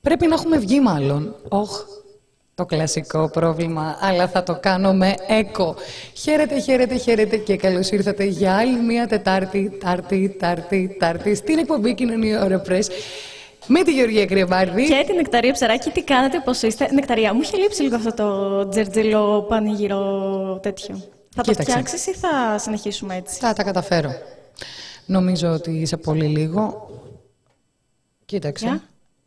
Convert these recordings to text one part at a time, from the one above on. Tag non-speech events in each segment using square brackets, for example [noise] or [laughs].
Πρέπει να έχουμε βγει μάλλον. Όχ, το κλασικό πρόβλημα, αλλά θα το κάνω με έκο. Χαίρετε, χαίρετε, χαίρετε και καλώς ήρθατε για άλλη μία Τετάρτη, Τάρτη, Τάρτη, Τάρτη, στην εκπομπή Κοινωνία Ωρεπρές με τη Γεωργία Κρυεμπάρδη. Και την Νεκταρία Ψαράκη, τι κάνετε, πώς είστε. Νεκταρία, μου είχε λείψει λίγο αυτό το τζερτζελό πανηγυρό τέτοιο. Θα το φτιάξεις ή θα συνεχίσουμε έτσι; Θα τα καταφέρω. Νομίζω ότι είσαι πολύ λίγο. Κοίταξε.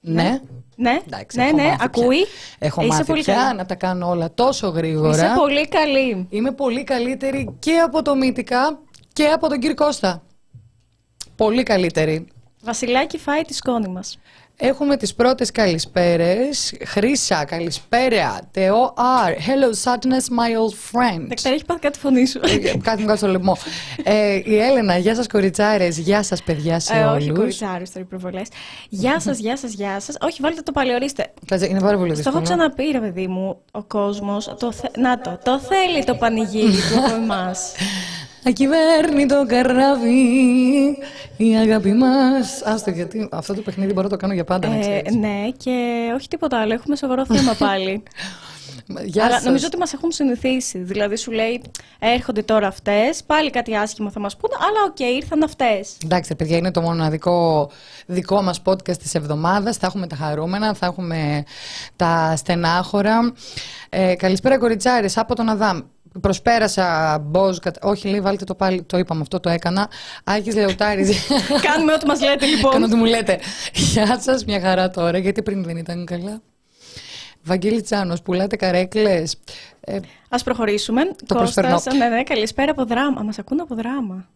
Ναι. Ναι, Εντάξει, ναι, ναι, ακούει. Έχω Είσαι μάθει πολύ πια καλή. να τα κάνω όλα τόσο γρήγορα. Είσαι πολύ καλή. Είμαι πολύ καλύτερη και από το Μύτικα και από τον κύριο Κώστα. Πολύ καλύτερη. Βασιλάκι φάει τη σκόνη μας. Έχουμε τις πρώτες καλησπέρες. Χρύσα, καλησπέρα. Τεό R. Hello, sadness, my old friend. Δεκτέρα, έχει πάθει κάτι φωνή σου. Ε, κάτι μου κάνει στο λαιμό. ε, η Έλενα, γεια σας κοριτσάρες, γεια σας παιδιά σε ε, όλους. Όχι κοριτσάρες τώρα οι προβολές. γεια σας, γεια σας, γεια σας. Όχι, βάλτε το παλαιορίστε. Είναι πάρα πολύ δύσκολο. Το έχω ξαναπεί ρε παιδί μου, ο κόσμος. Το θε... Να το, το θέλει το πανηγύρι του από εμάς. [laughs] Ακυβέρνητο καράβι, η αγάπη μας. Άστο, γιατί αυτό το παιχνίδι μπορώ να το κάνω για πάντα, να ε, Ναι, και όχι τίποτα άλλο. Έχουμε σοβαρό θέμα [laughs] πάλι. Γεια Αλλά σας. νομίζω ότι μας έχουν συνηθίσει. Δηλαδή, σου λέει, έρχονται τώρα αυτές, πάλι κάτι άσχημο θα μας πούνε, αλλά OK, okay, ήρθαν αυτές. Εντάξει, παιδιά, είναι το μοναδικό δικό μας podcast της εβδομάδας. Θα έχουμε τα χαρούμενα, θα έχουμε τα στενάχωρα. Ε, καλησπέρα, κοριτσάρες, από τον Αδάμ. Προσπέρασα Μποζ, όχι λέει βάλτε το πάλι, το είπαμε αυτό, το έκανα. Άκης Λεωτάρης. [laughs] Κάνουμε ό,τι μας λέτε λοιπόν. Κάνω ό,τι μου λέτε. Γεια σας, μια χαρά τώρα, γιατί πριν δεν ήταν καλά. Βαγγέλη Τσάνος, πουλάτε καρέκλες. Ε, Ας προχωρήσουμε. Το Κώστας, ναι, ναι, καλησπέρα από δράμα. Μας ακούνε από δράμα.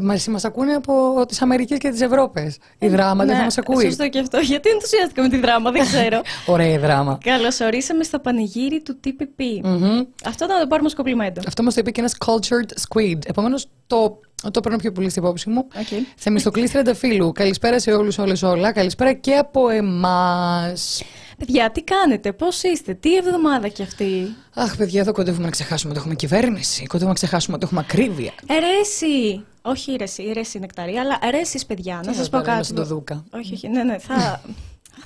Μας, μας ακούνε από τις Αμερικές και τις Ευρώπες. Η δράμα δεν θα ναι, μας ακούει. Σωστό και αυτό. Γιατί ενθουσιάστηκα με τη δράμα, δεν ξέρω. [laughs] Ωραία η δράμα. Καλώς ορίσαμε στο πανηγύρι του TPP. Αυτό θα το πάρουμε ως κομπλιμέντο. Αυτό μας το είπε και ένας cultured squid. Επομένως το το παίρνω πιο πολύ στην υπόψη μου. Okay. Θεμιστοκλή Τρενταφύλου. Καλησπέρα σε όλους, όλες, όλα. Καλησπέρα και από εμάς. Παιδιά, τι κάνετε, πώς είστε, τι εβδομάδα κι αυτή; Αχ, παιδιά, εδώ κοντεύουμε να ξεχάσουμε ότι έχουμε κυβέρνηση. Κοντεύουμε να ξεχάσουμε ότι έχουμε ακρίβεια. Ερέσει! Όχι ρεσί, ρεσί νεκταρία, αλλά ερέσει, παιδιά. Να σας πω κάτι. το Δούκα. Όχι, όχι, ναι, ναι. Θα,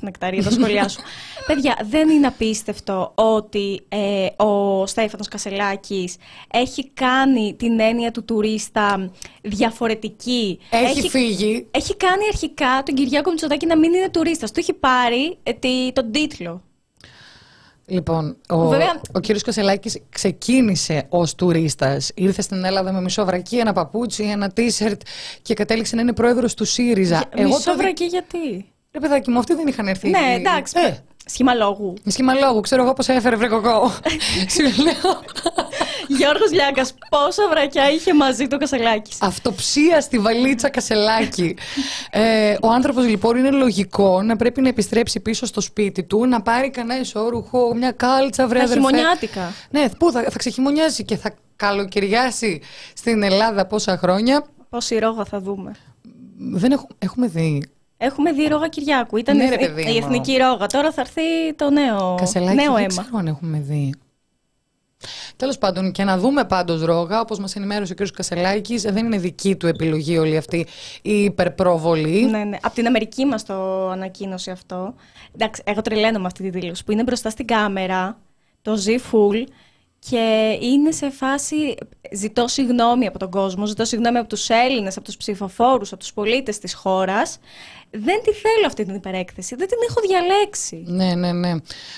νεκταρία, τα σχολιά σου. [laughs] Παιδιά, δεν είναι απίστευτο ότι ε, ο Στέφανος Κασελάκης έχει κάνει την έννοια του τουρίστα διαφορετική. Έχει, φύγει. Έχει κάνει αρχικά τον Κυριάκο Μητσοτάκη να μην είναι τουρίστας. Του έχει πάρει ε, τον τίτλο. Λοιπόν, ο, Βέβαια... ο κύριος Κασελάκης ξεκίνησε ως τουρίστας. Ήρθε στην Ελλάδα με μισό βρακί, ένα παπούτσι, ένα τίσερτ και κατέληξε να είναι πρόεδρος του ΣΥΡΙΖΑ. μισό βρακί γιατί; Ρε παιδάκι μου, αυτοί δεν είχαν έρθει. Ναι, εντάξει. Ε. Σχήμα λόγου. Σχήμα λόγου. Ξέρω εγώ πώς έφερε βρε κοκό. [laughs] Σου λέω. Γιώργος Λιάκας, πόσα βρακιά είχε μαζί το Κασελάκης; Αυτοψία στη βαλίτσα Κασελάκη. ε, ο άνθρωπος λοιπόν είναι λογικό να πρέπει να επιστρέψει πίσω στο σπίτι του, να πάρει κανένα ισόρουχο, μια κάλτσα, βρε αδερφέ. χειμωνιάτικα. Ναι, πού θα, θα ξεχειμωνιάσει και θα καλοκαιριάσει στην Ελλάδα πόσα χρόνια. Πόση ρόγα θα δούμε. Δεν έχουμε, έχουμε δει Έχουμε δει ρόγα Κυριάκου. Ήταν ναι, η, εθνική ρόγα. Τώρα θα έρθει το νέο, Κασελάκι, νέο δεν αίμα. ξέρω αν έχουμε δει. Τέλος πάντων, και να δούμε πάντως ρόγα, όπως μας ενημέρωσε ο κ. Κασελάκης, δεν είναι δική του επιλογή όλη αυτή η υπερπρόβολη. Ναι, ναι. Από την Αμερική μας το ανακοίνωσε αυτό. Εντάξει, εγώ τρελαίνω με αυτή τη δήλωση που είναι μπροστά στην κάμερα, το ζει full και είναι σε φάση ζητώ συγγνώμη από τον κόσμο, ζητώ συγγνώμη από τους Έλληνες, από τους ψηφοφόρους, από τους πολίτες της χώρας. Δεν τη θέλω αυτή την υπερέκθεση, δεν την έχω διαλέξει. Ναι, ναι, ναι.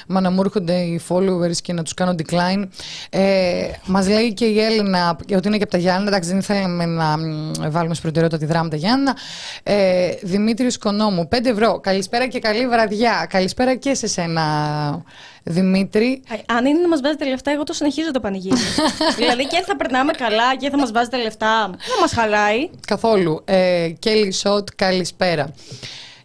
Μα να μου έρχονται οι followers και να τους κάνω decline. Ε, μας λέει και η Έλληνα ότι είναι και από τα Γιάννα, εντάξει δεν θέλαμε να βάλουμε στην προτεραιότητα τη δράμα τα Γιάννα. Ε, Δημήτρης Κονόμου, 5 ευρώ. Καλησπέρα και καλή βραδιά. Καλησπέρα και σε σένα. Δημήτρη. Αν είναι να μας βάζετε λεφτά, εγώ το συνεχίζω το πανηγύρι. [laughs] δηλαδή και θα περνάμε καλά και θα μας βάζετε λεφτά. Δεν μας χαλάει. Καθόλου. Ε, Κέλλη Σότ, καλησπέρα.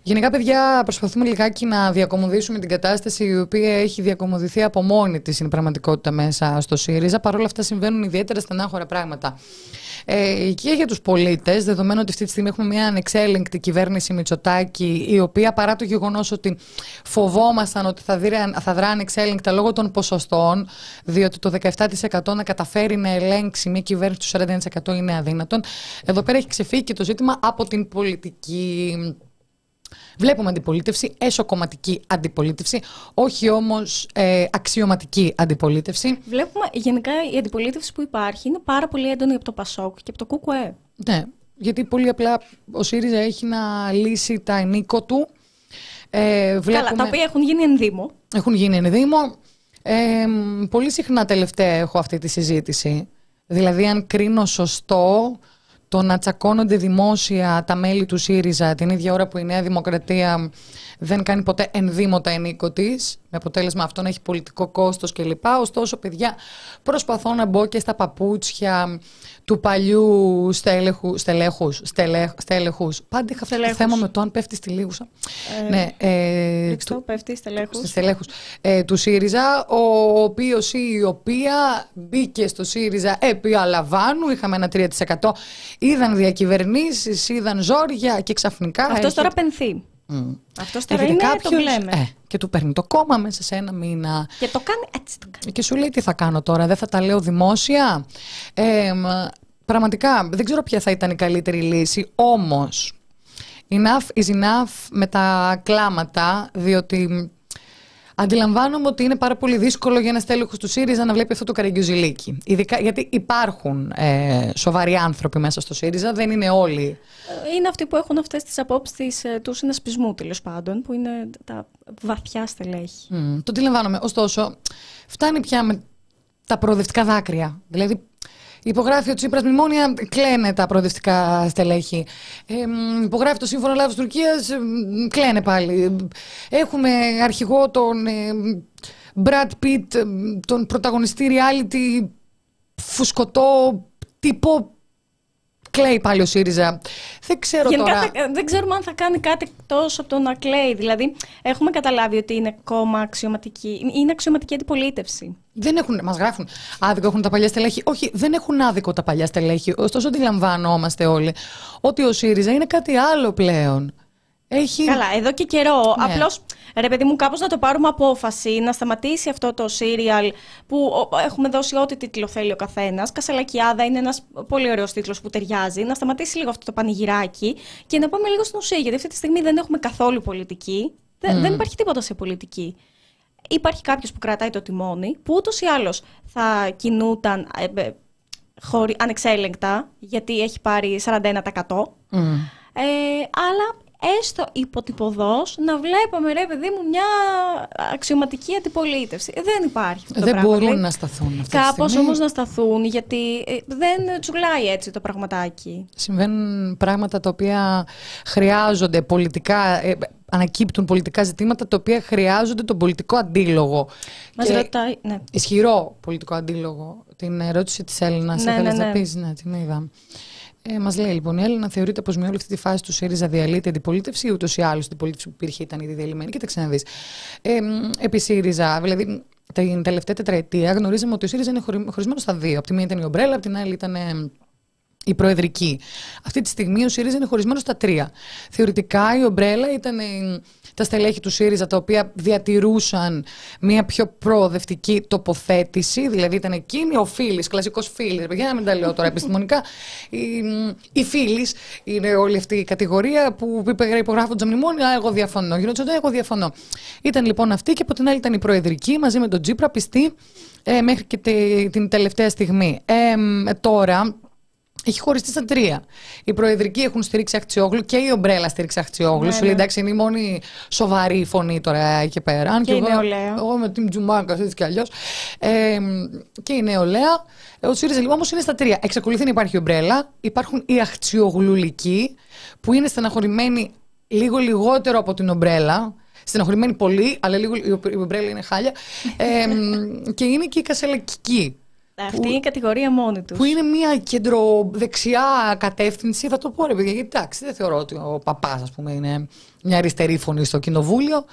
Γενικά, παιδιά, προσπαθούμε λιγάκι να διακομωδήσουμε την κατάσταση η οποία έχει διακομωδηθεί από μόνη της στην πραγματικότητα μέσα στο ΣΥΡΙΖΑ. Παρ' όλα αυτά, συμβαίνουν ιδιαίτερα στενάχωρα πράγματα. Ε, και για τους πολίτες, δεδομένου ότι αυτή τη στιγμή έχουμε μια ανεξέλεγκτη κυβέρνηση Μητσοτάκη, η οποία παρά το γεγονός ότι φοβόμασταν ότι θα, δει, θα δρά ανεξέλεγκτα λόγω των ποσοστών, διότι το 17% να καταφέρει να ελέγξει μια κυβέρνηση του 41% είναι αδύνατον. Εδώ πέρα έχει ξεφύγει και το ζήτημα από την πολιτική Βλέπουμε αντιπολίτευση, εσωκομματική αντιπολίτευση, όχι όμως ε, αξιωματική αντιπολίτευση. Βλέπουμε γενικά η αντιπολίτευση που υπάρχει είναι πάρα πολύ έντονη από το ΠΑΣΟΚ και από το ΚΚΕ. Ναι, γιατί πολύ απλά ο ΣΥΡΙΖΑ έχει να λύσει τα ενίκο του. Ε, βλέπουμε... Καλά, τα οποία έχουν γίνει ενδύμο. Έχουν γίνει ενδύμο. Ε, πολύ συχνά τελευταία έχω αυτή τη συζήτηση. Δηλαδή, αν κρίνω σωστό το να τσακώνονται δημόσια τα μέλη του ΣΥΡΙΖΑ την ίδια ώρα που η Νέα Δημοκρατία δεν κάνει ποτέ ενδύμοτα ενίκο της, με αποτέλεσμα αυτό να έχει πολιτικό κόστος κλπ. Ωστόσο, παιδιά, προσπαθώ να μπω και στα παπούτσια του παλιού στέλεχου, στελέχους, στελέχ, στέλεχους. Πάντα είχα αυτό το θέμα με το αν πέφτεις στη λίγουσα. Ε, ναι, ε, του, πέφτεις στελέχους. στελέχους ε, του ΣΥΡΙΖΑ, ο οποίος ή η οποία μπήκε στο ΣΥΡΙΖΑ επί Αλαβάνου, είχαμε ένα 3%. Είδαν διακυβερνήσεις, είδαν ζόρια και ξαφνικά... Αυτός έχει... τώρα πενθεί. Mm. Αυτός τώρα είναι κάποιος, το λέμε. Ε, και του παίρνει το κόμμα μέσα σε ένα μήνα. Και το κάνει έτσι το κάνει. Και σου λέει τι θα κάνω τώρα, δεν θα τα λέω δημόσια. Ε, πραγματικά δεν ξέρω ποια θα ήταν η καλύτερη λύση, όμως enough is enough με τα κλάματα, διότι Αντιλαμβάνομαι ότι είναι πάρα πολύ δύσκολο για ένας τέλεχος του ΣΥΡΙΖΑ να βλέπει αυτό το καραγκιουζιλίκι. Ειδικά γιατί υπάρχουν ε, σοβαροί άνθρωποι μέσα στο ΣΥΡΙΖΑ, δεν είναι όλοι. Ε, είναι αυτοί που έχουν αυτές τις απόψεις ε, του συνασπισμού τέλος πάντων, που είναι τα βαθιά στελέχη. Mm, το αντιλαμβάνομαι. Ωστόσο, φτάνει πια με τα προοδευτικά δάκρυα. Δηλαδή, Υπογράφει ο Τσίπρας μνημόνια, κλαίνε τα προοδευτικά στελέχη. Ε, υπογράφει το Σύμφωνο Ελλάδο Τουρκίας, κλαίνε πάλι. Έχουμε αρχηγό τον ε, Brad Pitt, τον πρωταγωνιστή reality φουσκωτό τύπο κλαίει πάλι ο ΣΥΡΙΖΑ. Δεν ξέρω Γενικά τώρα. Θα, δεν ξέρουμε αν θα κάνει κάτι τόσο από το να κλαίει. Δηλαδή, έχουμε καταλάβει ότι είναι κόμμα αξιωματική. Είναι αξιωματική αντιπολίτευση. Δεν έχουν, μας γράφουν άδικο έχουν τα παλιά στελέχη. Όχι, δεν έχουν άδικο τα παλιά στελέχη. Ωστόσο, αντιλαμβανόμαστε όλοι ότι ο ΣΥΡΙΖΑ είναι κάτι άλλο πλέον. Έχει... Καλά, εδώ και καιρό. Ναι. Απλώς, ρε παιδί μου, κάπως να το πάρουμε απόφαση, να σταματήσει αυτό το σύριαλ που έχουμε δώσει ό,τι τίτλο θέλει ο καθένας. Κασαλακιάδα είναι ένας πολύ ωραίος τίτλος που ταιριάζει. Να σταματήσει λίγο αυτό το πανηγυράκι και να πάμε λίγο στην ουσία. Γιατί αυτή τη στιγμή δεν έχουμε καθόλου πολιτική. Δεν, δεν υπάρχει τίποτα σε πολιτική. Υπάρχει κάποιος που κρατάει το τιμόνι, που ούτως ή άλλως θα κινούταν ε, ε, χωρί, ανεξέλεγκτα, γιατί έχει πάρει 41%. Mm. Ε, αλλά έστω υποτυπωδώς να βλέπαμε, ρε παιδί μου, μια αξιωματική αντιπολίτευση. Δεν υπάρχει αυτό το δεν πράγμα. Δεν μπορούν να σταθούν αυτή Κάπως όμως να σταθούν, γιατί ε, δεν τσουλάει έτσι το πραγματάκι. Συμβαίνουν πράγματα τα οποία χρειάζονται πολιτικά, ε, ανακύπτουν πολιτικά ζητήματα τα οποία χρειάζονται τον πολιτικό αντίλογο. Μας ρωτάει, ναι. Ισχυρό πολιτικό αντίλογο. Την ερώτηση της Έλληνας, ναι, ναι, ναι. να πεις, ναι, την είδα. Ε, Μας λέει λοιπόν η Έλληνα θεωρείται πως με όλη αυτή τη φάση του ΣΥΡΙΖΑ διαλύεται αντιπολίτευση, ούτως ή άλλως η αντιπολίτευση που υπήρχε ήταν ήδη διαλυμένη. Κοίταξε να δεις. Ε, επί ΣΥΡΙΖΑ, δηλαδή την τελευταία τετραετία γνωρίζαμε ότι ο ΣΥΡΙΖΑ είναι χωρισμένος στα δύο. Από τη μία ήταν η Ομπρέλα, από την άλλη ήταν η προεδρική. Αυτή τη στιγμή ο ΣΥΡΙΖΑ είναι χωρισμένος στα τρία. Θεωρητικά η Ομπρέλα ήταν τα στελέχη του ΣΥΡΙΖΑ τα οποία διατηρούσαν μια πιο προοδευτική τοποθέτηση, δηλαδή ήταν εκείνη ο Φίλης, κλασικός Φίλης. Για να μην τα λέω τώρα επιστημονικά. Η, η Φίλης είναι όλη αυτή η κατηγορία που υπογράφονται μνημόνια. Εγώ διαφωνώ. Γινόταν, εγώ διαφωνώ. Ήταν λοιπόν αυτή και από την άλλη ήταν η Προεδρική μαζί με τον Τζίπρα πιστή ε, μέχρι και την τελευταία στιγμή. Ε, τώρα, έχει χωριστεί στα τρία. Οι προεδρικοί έχουν στηρίξει Αχτσιόγλου και η Ομπρέλα στήριξε Αχτσιόγλου. Ναι, Σου λέει ναι. εντάξει, είναι η μόνη σοβαρή φωνή τώρα εκεί πέρα. Αν και, και η νεολαία. Εγώ με την Τζουμάκα, έτσι κι αλλιώς. Ε, και η νεολαία. Ο ΣΥΡΙΖΑ λοιπόν όμως είναι στα τρία. Εξακολουθεί να υπάρχει η Ομπρέλα. Υπάρχουν οι Αχτσιόγλουλικοί που είναι στεναχωρημένοι λίγο λιγότερο από την Ομπρέλα. Στεναχωρημένοι πολύ, αλλά λίγο η Ομπρέλα είναι χάλια. Ε, και είναι και οι Κασελακικοί αυτή που, είναι η κατηγορία μόνη τους. Που είναι μια κεντροδεξιά κατεύθυνση, θα το πω ρε παιδιά. Γιατί εντάξει, δεν θεωρώ ότι ο παπάς, ας πούμε, είναι μια αριστερή φωνή στο κοινοβούλιο.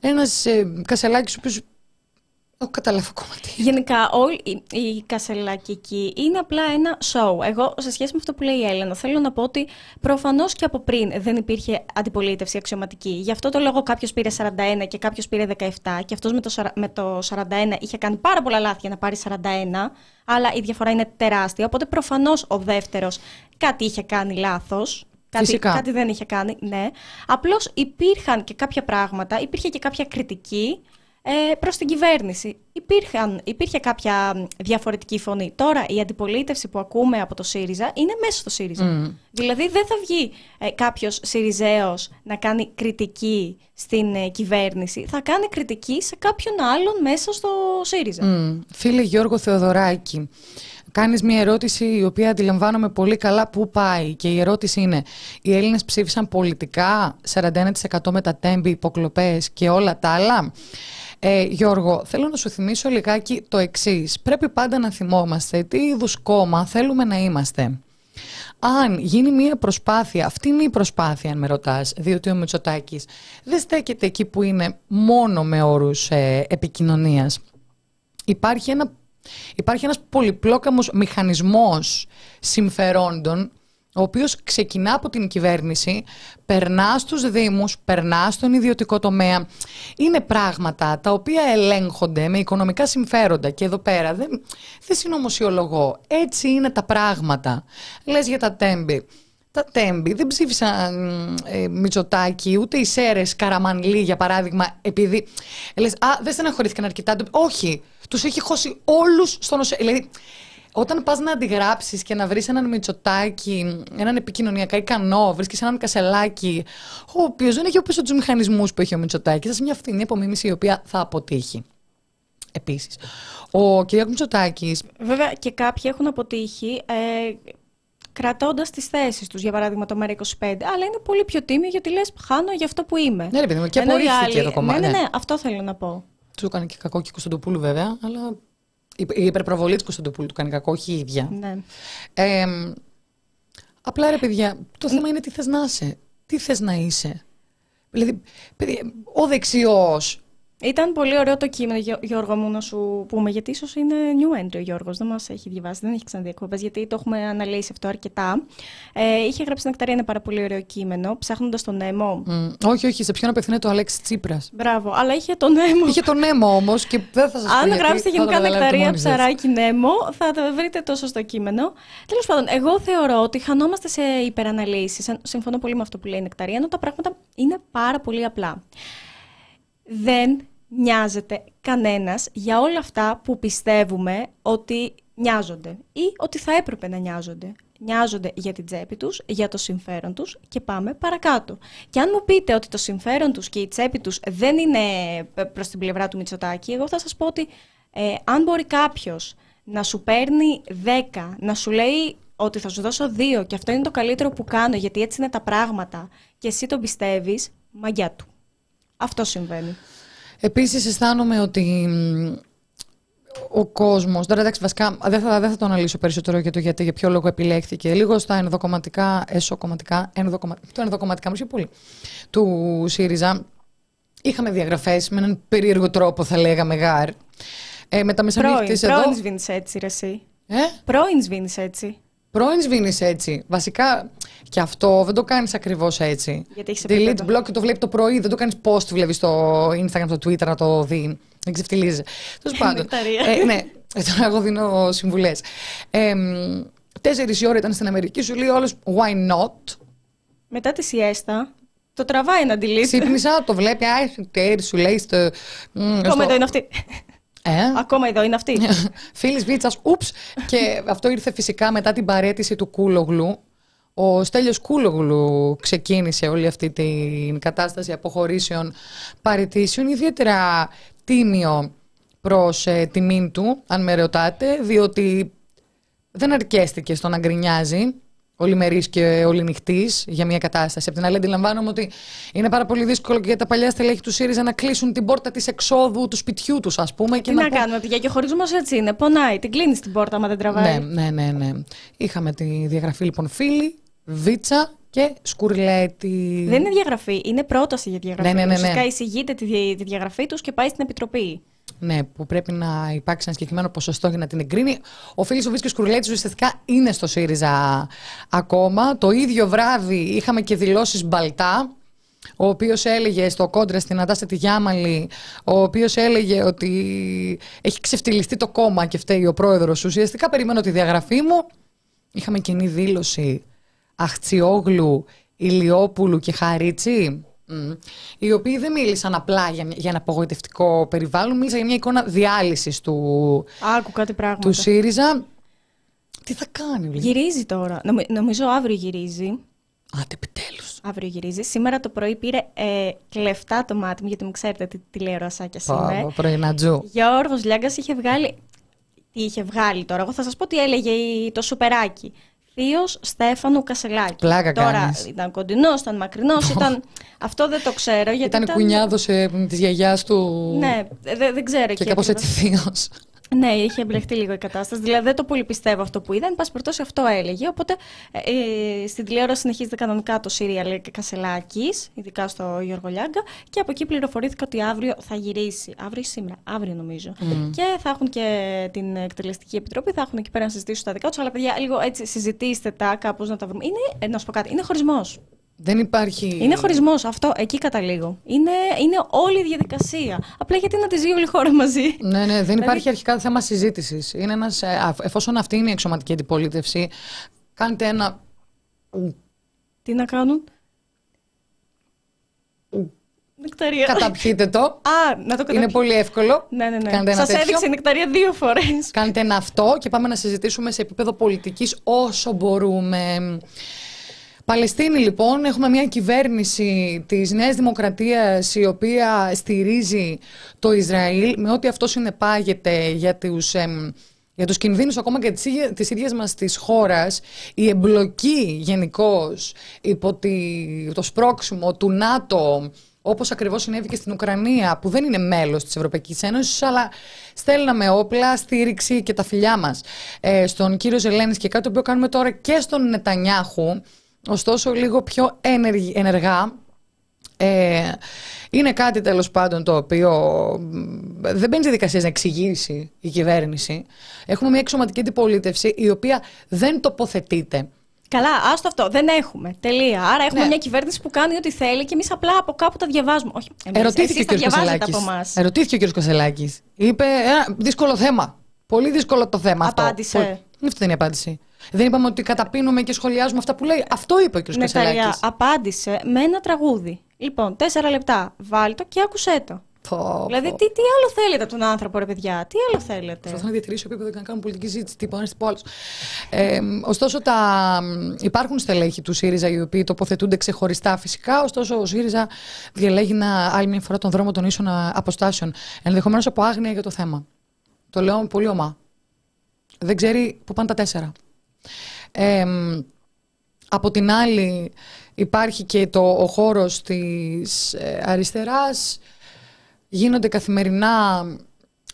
Ένας ε, Κασελάκης, ο οποίος Έχω καταλάβει κομμάτι. Γενικά, όλοι οι κασελακικοί είναι απλά ένα show. Εγώ, σε σχέση με αυτό που λέει η Έλενα, θέλω να πω ότι προφανώς και από πριν δεν υπήρχε αντιπολίτευση αξιωματική. Γι' αυτό το λόγο κάποιος πήρε 41 και κάποιος πήρε 17, και αυτός με, το, με το 41 είχε κάνει πάρα πολλά λάθη για να πάρει 41, αλλά η διαφορά είναι τεράστια. Οπότε προφανώς ο δεύτερος κάτι είχε κάνει λάθος Κάτι, Φυσικά. κάτι δεν είχε κάνει, ναι. Απλώς υπήρχαν και κάποια πράγματα, υπήρχε και κάποια κριτική ε, προς την κυβέρνηση. Υπήρχαν, υπήρχε κάποια μ, διαφορετική φωνή. Τώρα η αντιπολίτευση που ακούμε από το ΣΥΡΙΖΑ είναι μέσα στο ΣΥΡΙΖΑ. Δηλαδή δεν θα βγει ε, κάποιος ΣΥΡΙΖΑΕΟς να κάνει κριτική στην ε, κυβέρνηση. Θα κάνει κριτική σε κάποιον άλλον μέσα στο ΣΥΡΙΖΑ. Μμ. Φίλε Γιώργο Θεοδωράκη, κάνεις μια ερώτηση η οποία αντιλαμβάνομαι πολύ καλά πού πάει και η ερώτηση είναι οι Έλληνες ψήφισαν πολιτικά 41% με τα τέμπη, υποκλοπές και όλα τα άλλα; Ε, Γιώργο, θέλω να σου θυμίσω λιγάκι το εξής. Πρέπει πάντα να θυμόμαστε τι είδους κόμμα θέλουμε να είμαστε. Αν γίνει μια προσπάθεια, αυτή είναι η προσπάθεια αν με ρωτάς, διότι ο Μητσοτάκης δεν στέκεται εκεί που είναι μόνο με όρους ε, επικοινωνίας. Υπάρχει, ένα, υπάρχει ένας πολυπλόκαμος μηχανισμός συμφερόντων ο οποίος ξεκινά από την κυβέρνηση, περνά στους δήμους, περνά στον ιδιωτικό τομέα. Είναι πράγματα τα οποία ελέγχονται με οικονομικά συμφέροντα και εδώ πέρα δεν, δεν συνωμοσιολογώ. Έτσι είναι τα πράγματα. Λες για τα τέμπη. Τα τέμπη δεν ψήφισαν ε, Μητσοτάκη, ούτε οι Σέρες Καραμανλή για παράδειγμα, επειδή λες, α, δεν στεναχωρήθηκαν αρκετά. Όχι, τους έχει χώσει όλους στον οσο... Δηλαδή, όταν πας να αντιγράψεις και να βρεις έναν Μητσοτάκη, έναν επικοινωνιακά ικανό, βρίσκεις έναν Κασελάκη, ο οποίος δεν έχει πίσω τους μηχανισμούς που έχει ο Μητσοτάκης, θα σε μια φθηνή απομίμηση η οποία θα αποτύχει. Επίσης, ο κ. Μητσοτάκης Βέβαια και κάποιοι έχουν αποτύχει ε, κρατώντας τις θέσεις τους, για παράδειγμα το ΜΕΡΑ25, αλλά είναι πολύ πιο τίμιο γιατί λες χάνω για αυτό που είμαι. Ναι, ρε παιδί μου, και Ενώ οι απορρίφθηκε άλλοι- το κομμάτι, Ναι, ναι, ναι. ναι, αυτό θέλω να πω. του έκανε και κακό και η Κωνσταντοπούλου βέβαια, αλλά η η υπερπροβολή της Κωνσταντοπούλου του κάνει κακό, όχι η ίδια. Ναι. Ε, απλά ρε παιδιά, το θέμα είναι τι θες να είσαι. Τι θες να είσαι. Δηλαδή, παιδιά, ο δεξιός, Ήταν πολύ ωραίο το κείμενο, Γιώ- Γιώργο μου, να σου πούμε, γιατί ίσως είναι new entry ο Γιώργος, δεν μας έχει διαβάσει, δεν έχει ξαναδεί εκπομπές, γιατί το έχουμε αναλύσει αυτό αρκετά. Ε, είχε γράψει στην Νεκταρία ένα πάρα πολύ ωραίο κείμενο, ψάχνοντας τον Νέμο. Μ, όχι, όχι, σε ποιον απευθύνεται ο Αλέξη Τσίπρας. Μπράβο, αλλά είχε τον Νέμο. Είχε τον Νέμο όμως και δεν θα σας πω. Αν γιατί, γράψετε θα το γενικά καταλάβετε νεκταρία μόνοι σας. ψαράκι Νέμο, θα το βρείτε το σωστό κείμενο. Τέλος πάντων, εγώ θεωρώ ότι χανόμαστε σε υπεραναλύσεις. Συμφωνώ πολύ με αυτό που λέει η νεκταρία, ενώ τα πράγματα είναι πάρα πολύ απλά. Δεν νοιάζεται κανένας για όλα αυτά που πιστεύουμε ότι νοιάζονται ή ότι θα έπρεπε να νοιάζονται. Νοιάζονται για την τσέπη τους, για το συμφέρον τους και πάμε παρακάτω. Και αν μου πείτε ότι το συμφέρον τους και η τσέπη τους δεν είναι ε, προς την πλευρά του Μητσοτάκη, εγώ θα σας πω ότι ε, αν μπορεί κάποιος να σου παίρνει 10, να σου λέει ότι θα σου δώσω 2 και αυτό είναι το καλύτερο που κάνω γιατί έτσι είναι τα πράγματα και εσύ το πιστεύεις, μαγιά του. Αυτό συμβαίνει. Επίσης αισθάνομαι ότι μ, ο κόσμος, τώρα εντάξει βασικά δεν θα, δεν θα το αναλύσω περισσότερο για το γιατί, για ποιο λόγο επιλέχθηκε. Λίγο στα ενδοκομματικά, εσωκομματικά, ενδοκομμα... το ενδοκομματικά μου πολύ, του ΣΥΡΙΖΑ. Είχαμε διαγραφές με έναν περίεργο τρόπο θα λέγαμε γάρ. Ε, με τα Πρώην, μεσανύχτες εδώ. πρώην σβήνεις έτσι ρε εσύ. Ε; Πρώην σβήνεις έτσι. Πρώην σβήνεις έτσι. Βασικά και αυτό δεν το κάνεις ακριβώς έτσι. Γιατί έχεις Delete επίπεδο. block και το βλέπει το πρωί. Δεν το κάνεις post, βλέπεις στο Instagram, στο Twitter να το δει. Δεν ξεφτιλίζει. Τέλος [laughs] πάντων. Νεκταρία. ε, ναι, ε, τώρα εγώ δίνω συμβουλές. Ε, Τέσσερις η ώρα ήταν στην Αμερική, σου λέει όλο why not; Μετά τη σιέστα, το τραβάει να delete. Ξύπνησα, το βλέπει, α, τέρι, σου λέει στο. μ, Ακόμα στο- εδώ είναι αυτή. Ε; Ακόμα εδώ είναι αυτή. [laughs] Φίλης Βίτσας, ούψ. και αυτό ήρθε φυσικά μετά την παρέτηση του Κούλογλου. Ο Στέλιος Κούλογλου ξεκίνησε όλη αυτή την κατάσταση αποχωρήσεων παρετήσεων, ιδιαίτερα τίμιο προς ε, τιμήν του, αν με ρωτάτε, διότι δεν αρκέστηκε στο να γκρινιάζει ολημερής και ολινυχτής για μια κατάσταση. Απ' την άλλη αντιλαμβάνομαι ότι είναι πάρα πολύ δύσκολο και για τα παλιά στελέχη του ΣΥΡΙΖΑ να κλείσουν την πόρτα της εξόδου του σπιτιού τους, ας πούμε. Τι να κάνουμε, παιδιά, και ο χωρισμός έτσι είναι. Πονάει, την κλείνεις την πόρτα άμα δεν τραβάει. Ναι, ναι, ναι, ναι. Είχαμε τη διαγραφή λοιπόν φίλη, Βίτσα και Σκουρλέτη. Δεν είναι διαγραφή, είναι πρόταση για διαγραφή. Ναι, ναι, ναι, ναι. Ουσιαστικά εισηγείται τη, δι- τη διαγραφή τους και πάει στην επιτροπή. Ναι, που πρέπει να υπάρξει ένα συγκεκριμένο ποσοστό για να την εγκρίνει. Ο Φίλης ο Βίτς και ο Σκουρλέτης ουσιαστικά είναι στο ΣΥΡΙΖΑ ακόμα. Το ίδιο βράδυ είχαμε και δηλώσεις Μπαλτά, ο οποίος έλεγε στο κόντρα στην Αντάστα τη Γιάμαλη, ο οποίος έλεγε ότι έχει ξεφτυλιστεί το κόμμα και φταίει ο πρόεδρος. Ουσιαστικά περιμένω τη διαγραφή μου. Είχαμε κοινή δήλωση Αχτσιόγλου, Ηλιόπουλου και Χαρίτσι. Οι οποίοι δεν μίλησαν απλά για, για ένα απογοητευτικό περιβάλλον, μίλησαν για μια εικόνα διάλυσης του, Άκου κάτι πράγματα. του ΣΥΡΙΖΑ. Τι θα κάνει, Βλή. Γυρίζει τώρα. Νομι- νομίζω αύριο γυρίζει. Άντε, επιτέλους. Αύριο γυρίζει. Σήμερα το πρωί πήρε ε, κλεφτά το μάτι μου, γιατί μου ξέρετε τι τηλεορασάκια είμαι. Πρωινατζού. Γιώργος Λιάγκας είχε βγάλει. Τι είχε βγάλει τώρα. Εγώ θα σας πω τι έλεγε η- το σουπεράκι. Θείος Στέφανου Κασελάκη. Πλάκα Τώρα κάνεις. ήταν κοντινός, ήταν μακρινός, ήταν... Αυτό δεν το ξέρω. Γιατί Ήταν κουνιάδος ε, της γιαγιάς του. Ναι, δε- δεν ξέρω. Και εκεί κάπως ακριβώς. έτσι θείος. Ναι, είχε εμπλεχτεί λίγο η κατάσταση. Δηλαδή δεν το πολύ πιστεύω αυτό που είδα. Εν πάση περιπτώσει αυτό έλεγε. Οπότε ε, ε, στην τηλεόραση συνεχίζεται κανονικά το σύριαλ Κασελάκης, ειδικά στο Γιώργο Λιάγκα. Και από εκεί πληροφορήθηκα ότι αύριο θα γυρίσει. Αύριο ή σήμερα. Αύριο νομίζω. Και θα έχουν και την εκτελεστική επιτροπή. Θα έχουν εκεί πέρα να συζητήσουν τα δικά τους. Αλλά παιδιά, λίγο έτσι συζητήστε τα κάπως να τα βρούμε. Είναι, ε, να σου πω κάτι, είναι χωρισμός. Δεν υπάρχει. Είναι χωρισμός. Αυτό εκεί καταλήγω. Είναι, είναι όλη η διαδικασία. Απλά γιατί να τη ζει όλη η χώρα μαζί; Ναι, ναι, δεν Δηλαδή- υπάρχει αρχικά θέμα συζήτησης. Είναι ένας, ε, α, εφόσον αυτή είναι η εξωματική αντιπολίτευση, κάντε ένα. Τι να κάνουν; Νεκταρία. Καταπιείτε το. Α, να το καταπιεί. Είναι πολύ εύκολο. Ναι, ναι, ναι. Κάντε ένα Σας τέτοιο. έδειξε η νεκταρία δύο φορές. Κάντε ένα αυτό και πάμε να συζητήσουμε σε επίπεδο πολιτικής όσο μπορούμε. Παλαιστίνη λοιπόν, έχουμε μια κυβέρνηση της Νέας Δημοκρατίας η οποία στηρίζει το Ισραήλ με ό,τι αυτό συνεπάγεται για τους, εμ, για τους κινδύνους ακόμα και της, ίδια- της ίδιας μας της χώρας. Η εμπλοκή γενικώς υπό τη- το σπρώξιμο του ΝΑΤΟ όπως ακριβώς συνέβη και στην Ουκρανία που δεν είναι μέλος της Ευρωπαϊκής Ένωσης αλλά στέλναμε όπλα, στήριξη και τα φιλιά μας ε, στον κύριο Ζελένης και κάτι το οποίο κάνουμε τώρα και στον Νετανιάχου ωστόσο λίγο πιο ενεργ- ενεργά ε, είναι κάτι τέλος πάντων το οποίο μ, δεν μπαίνει σε δικασίες να εξηγήσει η κυβέρνηση. Έχουμε μια εξωματική αντιπολίτευση η οποία δεν τοποθετείται. Καλά, άστο αυτό. Δεν έχουμε. Τελεία. Άρα έχουμε Ναι. μια κυβέρνηση που κάνει ό,τι θέλει και εμείς απλά από κάπου τα διαβάζουμε. Όχι, εμείς, Ερωτήθηκε εσείς ο κ. τα διαβάζετε Κασελάκης. από εμάς. Ερωτήθηκε ο κ. Κασελάκης. Είπε ένα δύσκολο θέμα. Πολύ δύσκολο το θέμα Απάντησε. αυτό. Πολύ- Αυτή δεν είναι η απάντηση. Δεν είπαμε ότι καταπίνουμε και σχολιάζουμε αυτά που λέει. Αυτό είπε ο κ. Νεκταρία Κασελάκης. απάντησε με ένα τραγούδι. Λοιπόν, τέσσερα λεπτά. Βάλ το και άκουσέ το. Πω, Δηλαδή, πω. τι, τι άλλο θέλετε από τον άνθρωπο, ρε παιδιά, τι άλλο θέλετε; Προσπαθώ να διατηρήσω επίπεδο και να κάνω πολιτική ζήτηση. Τι πάνω άλλο. Ε, ωστόσο, τα, υπάρχουν στελέχη του ΣΥΡΙΖΑ οι οποίοι τοποθετούνται ξεχωριστά φυσικά. Ωστόσο, ο ΣΥΡΙΖΑ διαλέγει να, άλλη μια φορά τον δρόμο των ίσων α, αποστάσεων. Ενδεχομένως από άγνοια για το θέμα. Το λέω πολύ ομά. Δεν ξέρει πού πάνε τα τέσσερα. Ε, από την άλλη υπάρχει και το, ο χώρος της ε, αριστεράς. Γίνονται καθημερινά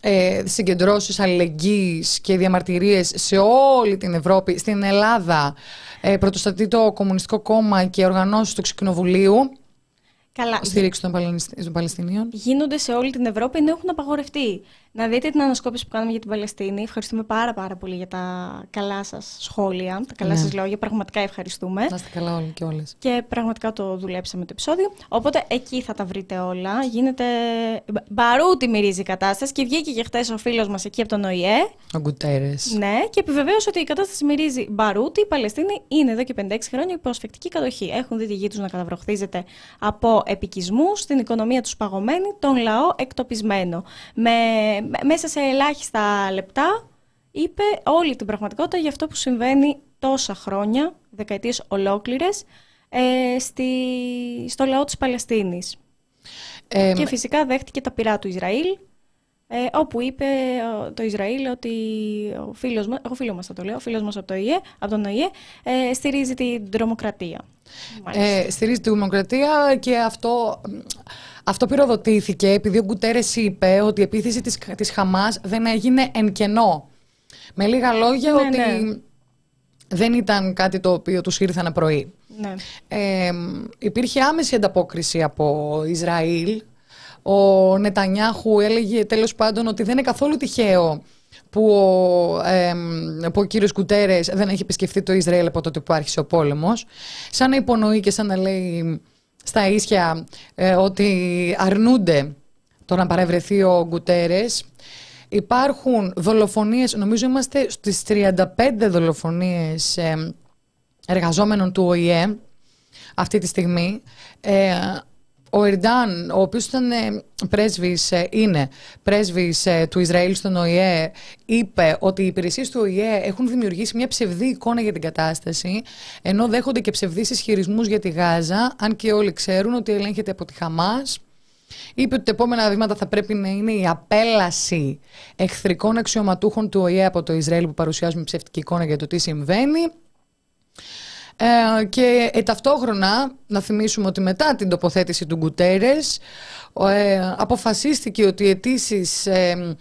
ε, συγκεντρώσεις αλληλεγγύης και διαμαρτυρίες σε όλη την Ευρώπη. Στην Ελλάδα ε, πρωτοστατεί το Κομμουνιστικό Κόμμα και οργανώσεις του Ξεκοινοβουλίου Καλά, στήριξη των, Παλαιστι- των Παλαιστινίων. γίνονται σε όλη την Ευρώπη ενώ έχουν απαγορευτεί. Να δείτε την ανασκόπηση που κάναμε για την Παλαιστίνη. Ευχαριστούμε πάρα πάρα πολύ για τα καλά σας σχόλια, τα καλά Ναι. σας λόγια. Πραγματικά ευχαριστούμε. Να είστε καλά όλοι και όλες. Και πραγματικά το δουλέψαμε το επεισόδιο. Οπότε εκεί θα τα βρείτε όλα. Γίνεται μπα- μπαρούτι μυρίζει η κατάσταση και βγήκε και χθε ο φίλος μας εκεί από τον ΟΗΕ. Ο Γκουτέρες. Ναι, και επιβεβαίωσε ότι η κατάσταση μυρίζει μπαρούτι. Η Παλαιστίνη είναι εδώ και 56 χρόνια υπό ασφεκτική κατοχή. Έχουν δει τη γη τους να καταβροχθίζεται από επικισμού, την οικονομία τους παγωμένη, τον λαό εκτοπισμένο. Με, με- μέσα σε ελάχιστα λεπτά είπε όλη την πραγματικότητα για αυτό που συμβαίνει τόσα χρόνια, δεκαετίες ολόκληρες, ε, στη, στο λαό της Παλαιστίνης. Ε, Και φυσικά δέχτηκε τα πειρά του Ισραήλ, ε, όπου είπε ε, το Ισραήλ ότι ο φίλος μας, εγώ φίλο μας θα το λέω, ο φίλος μας από, το ΙΕ, από τον ΟΗΕ ε, στηρίζει την τρομοκρατία. Μάλιστα. Ε, στηρίζει τη δημοκρατία και αυτό, αυτό πυροδοτήθηκε επειδή ο Γκουτέρες είπε ότι η επίθεση της, της Χαμάς δεν έγινε εν κενό. Με λίγα λόγια Ναι, ότι ναι. δεν ήταν κάτι το οποίο τους ήρθε ένα πρωί. ναι. Ε, υπήρχε άμεση ανταπόκριση από Ισραήλ. Ο Νετανιάχου έλεγε τέλος πάντων ότι δεν είναι καθόλου τυχαίο που ο, ε, που ο κύριος Κουτέρες δεν έχει επισκεφθεί το Ισραήλ από τότε που άρχισε ο πόλεμος. Σαν να υπονοεί και σαν να λέει στα ίσια ε, ότι αρνούνται το να παρευρεθεί ο Γκουτέρες. Υπάρχουν δολοφονίες, νομίζω είμαστε στις 35 δολοφονίες ε, εργαζόμενων του ΟΗΕ αυτή τη στιγμή. Ε, ο Ερντάν, ο οποίος ήταν ε, πρέσβης, ε, είναι πρέσβης ε, του Ισραήλ στον ΟΗΕ, είπε ότι οι υπηρεσίες του ΟΗΕ έχουν δημιουργήσει μια ψευδή εικόνα για την κατάσταση, ενώ δέχονται και ψευδείς ισχυρισμούς για τη Γάζα, αν και όλοι ξέρουν ότι ελέγχεται από τη Χαμάς. Είπε ότι τα επόμενα βήματα θα πρέπει να είναι η απέλαση εχθρικών αξιωματούχων του ΟΗΕ από το Ισραήλ που παρουσιάζουν ψευτική εικόνα για το τι συμβαίνει. Ε, και ε, ταυτόχρονα να θυμίσουμε ότι μετά την τοποθέτηση του Γκουτέρες ε, αποφασίστηκε ότι οι αιτήσεις ε,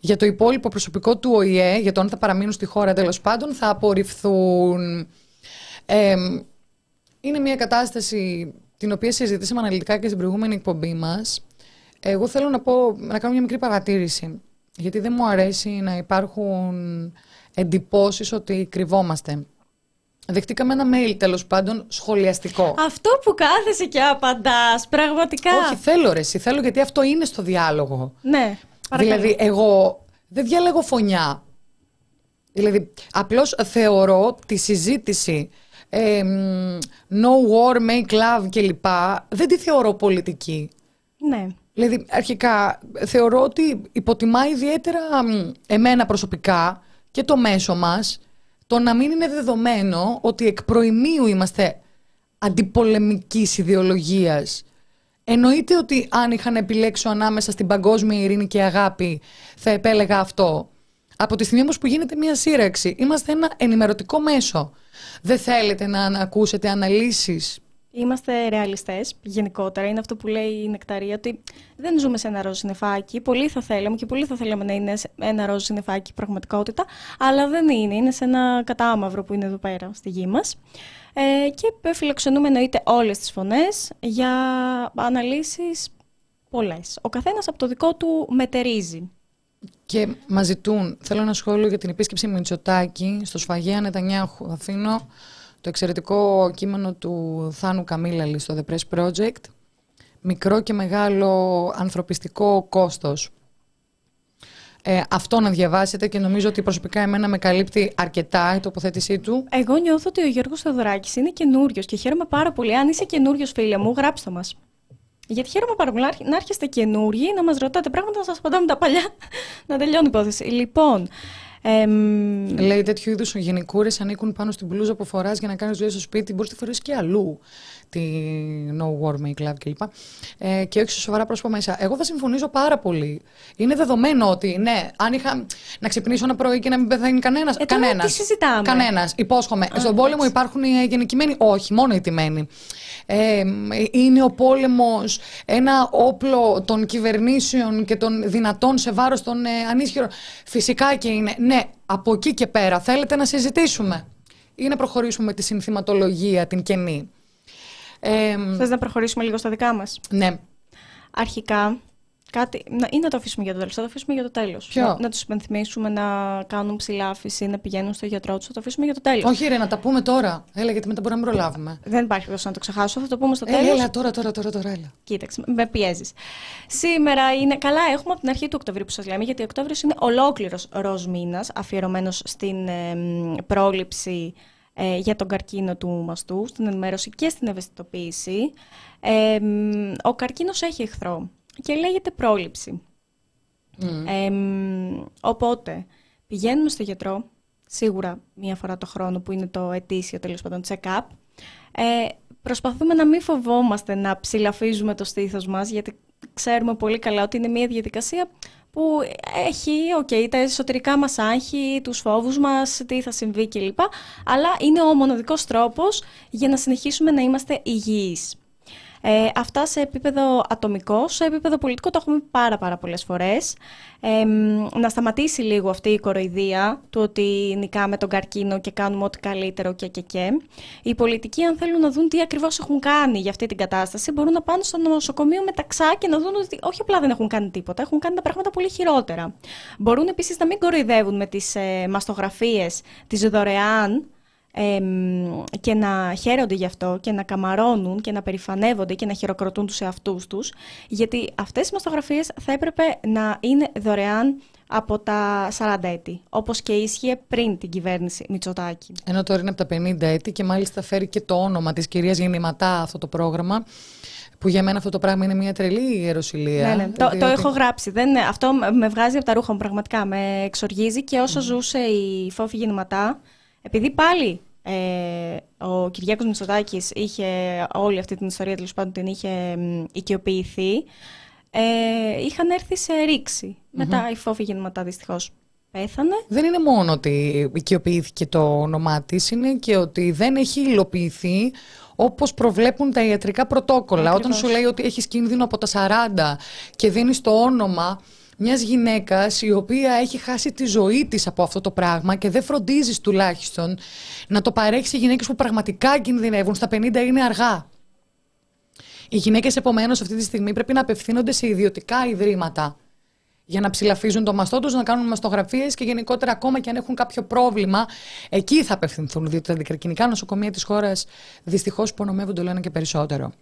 για το υπόλοιπο προσωπικό του ΟΗΕ, για το αν θα παραμείνουν στη χώρα τέλος πάντων, θα απορριφθούν. είναι μια κατάσταση την οποία συζητήσαμε αναλυτικά και στην προηγούμενη εκπομπή μας. Εγώ θέλω να, πω, να κάνω μια μικρή παρατήρηση, γιατί δεν μου αρέσει να υπάρχουν εντυπώσεις ότι κρυβόμαστε. Δεχτήκαμε ένα mail τέλος πάντων σχολιαστικό. Αυτό που κάθεσαι και απαντάς, πραγματικά. Όχι, θέλω ρε, εσύ, θέλω γιατί αυτό είναι στο διάλογο. Ναι, παρακαλώ. Δηλαδή, εγώ δεν διαλέγω φωνιά. Δηλαδή, απλώς θεωρώ τη συζήτηση ε, no war, make love κλπ. Δεν τη θεωρώ πολιτική. Ναι. Δηλαδή, αρχικά θεωρώ ότι υποτιμά ιδιαίτερα εμένα προσωπικά και το μέσο μας το να μην είναι δεδομένο ότι εκ προημίου είμαστε αντιπολεμικής ιδεολογίας. Εννοείται ότι αν είχα να επιλέξω ανάμεσα στην παγκόσμια ειρήνη και αγάπη θα επέλεγα αυτό. Από τη στιγμή όμως που γίνεται μια σύραξη, είμαστε ένα ενημερωτικό μέσο. Δεν θέλετε να ακούσετε αναλύσεις Είμαστε ρεαλιστές γενικότερα. Είναι αυτό που λέει η Νεκταρία, ότι δεν ζούμε σε ένα ροζ συννεφάκι. Πολύ θα θέλαμε και πολύ θα θέλαμε να είναι ένα ροζ συννεφάκι πραγματικότητα, αλλά δεν είναι. Είναι σε ένα κατάμαυρο που είναι εδώ πέρα στη γη μας. Ε, και φιλοξενούμε εννοείται όλες τις φωνές για αναλύσεις πολλές. Ο καθένας από το δικό του μετερίζει. Και μας ζητούν, θέλω ένα σχόλιο για την επίσκεψη Μητσοτάκη στο Σφαγέα Νετανιάχου. Αφήνω το εξαιρετικό κείμενο του Θάνου Καμίλαλη στο The Press Project. Μικρό και μεγάλο ανθρωπιστικό κόστος. Ε, αυτό να διαβάσετε και νομίζω ότι προσωπικά εμένα με καλύπτει αρκετά η τοποθέτησή του. Εγώ νιώθω ότι ο Γιώργος Θεοδωράκης είναι καινούριος και χαίρομαι πάρα πολύ. Αν είσαι καινούριος, φίλε μου, γράψτε μας. Γιατί χαίρομαι πάρα πολύ να έρχεστε καινούργοι, να μας ρωτάτε πράγματα, να σας απαντάμε τα παλιά, να τελειώνει η υπόθεση. Λοιπόν, Λέει τέτοιου είδους γενικούρες ανήκουν πάνω στην μπλούζα που φοράς για να κάνεις δουλειά στο σπίτι. Μπορείς να τη φορέσει και αλλού. Τη No War Make Love κλπ. Ε, και όχι σε σοβαρά πρόσωπα μέσα. Εγώ θα συμφωνήσω πάρα πολύ. Είναι δεδομένο ότι ναι, αν είχα να ξυπνήσω ένα πρωί και να μην πεθαίνει κανένας. Ε, κανένα. Τι συζητάμε; Κανένας. Υπόσχομαι. Στον πόλεμο υπάρχουν οι γενικημένοι. Όχι, μόνο οι τιμένοι είναι ο πόλεμος ένα όπλο των κυβερνήσεων και των δυνατών σε βάρος των ε, ανίσχυρων. Φυσικά και είναι. Ναι, από εκεί και πέρα θέλετε να συζητήσουμε ή να προχωρήσουμε με τη συνθηματολογία, την κενή; Ε, Θες να προχωρήσουμε λίγο στα δικά μας; Ναι. Αρχικά, κάτι, να, ή να το αφήσουμε για το τέλος. Θα το αφήσουμε για το τέλος. Να, να τους υπενθυμίσουμε να κάνουν ψηλάφιση, να πηγαίνουν στο γιατρό τους. Θα το αφήσουμε για το τέλος. Όχι, ρε, να τα πούμε τώρα. Έλα, γιατί μετά μπορούμε να μην προλάβουμε. Δεν υπάρχει λόγος να το ξεχάσω. Θα το πούμε στο τέλος. Έλα, έλα, τώρα, τώρα, τώρα, τώρα, έλα. Κοίταξε, με πιέζεις. Σήμερα είναι. Καλά, έχουμε από την αρχή του Οκτωβρίου που σας λέμε, γιατί ο Οκτώβριος είναι ολόκληρος ροζ μήνας, αφιερωμένος στην ε, πρόληψη ε, για τον καρκίνο του μαστού, στην ενημέρωση και στην ευαισθητοποίηση. Ε, ο καρκίνος έχει εχθρό και λέγεται πρόληψη. οπότε, πηγαίνουμε στο γιατρό, σίγουρα μία φορά το χρόνο που είναι το ετήσιο τέλος πάντων check-up. Ε, προσπαθούμε να μην φοβόμαστε να ψηλαφίζουμε το στήθος μας, γιατί ξέρουμε πολύ καλά ότι είναι μία διαδικασία που έχει okay, τα εσωτερικά μας άγχη, τους φόβους μας, τι θα συμβεί κλπ. Αλλά είναι ο μοναδικός τρόπος για να συνεχίσουμε να είμαστε υγιείς. Ε, αυτά σε επίπεδο ατομικό, σε επίπεδο πολιτικό το έχουμε πάρα πάρα πολλές φορές. Ε, να σταματήσει λίγο αυτή η κοροϊδία του ότι νικάμε τον καρκίνο και κάνουμε ό,τι καλύτερο και και και. Οι πολιτικοί αν θέλουν να δουν τι ακριβώς έχουν κάνει για αυτή την κατάσταση μπορούν να πάνε στο νοσοκομείο μεταξά και να δουν ότι όχι απλά δεν έχουν κάνει τίποτα, έχουν κάνει τα πράγματα πολύ χειρότερα. Μπορούν επίσης να μην κοροϊδεύουν με τις ε, μαστογραφίες, τις δωρεάν και να χαίρονται γι' αυτό και να καμαρώνουν και να περηφανεύονται και να χειροκροτούν τους εαυτούς τους, γιατί αυτές οι μαστογραφίες θα έπρεπε να είναι δωρεάν από τα 40 έτη, όπως και ίσχυε πριν την κυβέρνηση Μητσοτάκη. Ενώ τώρα είναι από τα 50 έτη και μάλιστα φέρει και το όνομα της κυρίας Γεννηματά αυτό το πρόγραμμα, που για μένα αυτό το πράγμα είναι μια τρελή ιεροσιλία. Ναι, ναι. Το, το έχω γράψει. Δεν, αυτό με βγάζει από τα ρούχα μου πραγματικά. Με εξοργίζει και όσο ζούσε η Φόφη Γεννηματά, επειδή πάλι ε, ο Κυριάκος Μητσοτάκης είχε όλη αυτή την ιστορία, τέλος πάντων την είχε οικειοποιηθεί, ε, είχαν έρθει σε ρηξη Μετά η Φόφη Γεννηματά δυστυχώς πέθανε. Δεν είναι μόνο ότι οικειοποιήθηκε το όνομά της, είναι και ότι δεν έχει υλοποιηθεί όπως προβλέπουν τα ιατρικά πρωτόκολλα. Όταν σου λέει ότι έχεις κίνδυνο από τα 40 και δίνεις το όνομα μιας γυναίκας η οποία έχει χάσει τη ζωή της από αυτό το πράγμα και δεν φροντίζεις τουλάχιστον να το παρέχεις σε γυναίκες που πραγματικά κινδυνεύουν, στα 50 είναι αργά. Οι γυναίκες επομένως αυτή τη στιγμή πρέπει να απευθύνονται σε ιδιωτικά ιδρύματα για να ψηλαφίζουν το μαστό τους, να κάνουν μαστογραφίες και γενικότερα ακόμα και αν έχουν κάποιο πρόβλημα, εκεί θα απευθυνθούν. Διότι τα αντικρακυνικά νοσοκομεία της χώρας δυστυχώς υπονομεύονται όλο ένα και περισσότερο.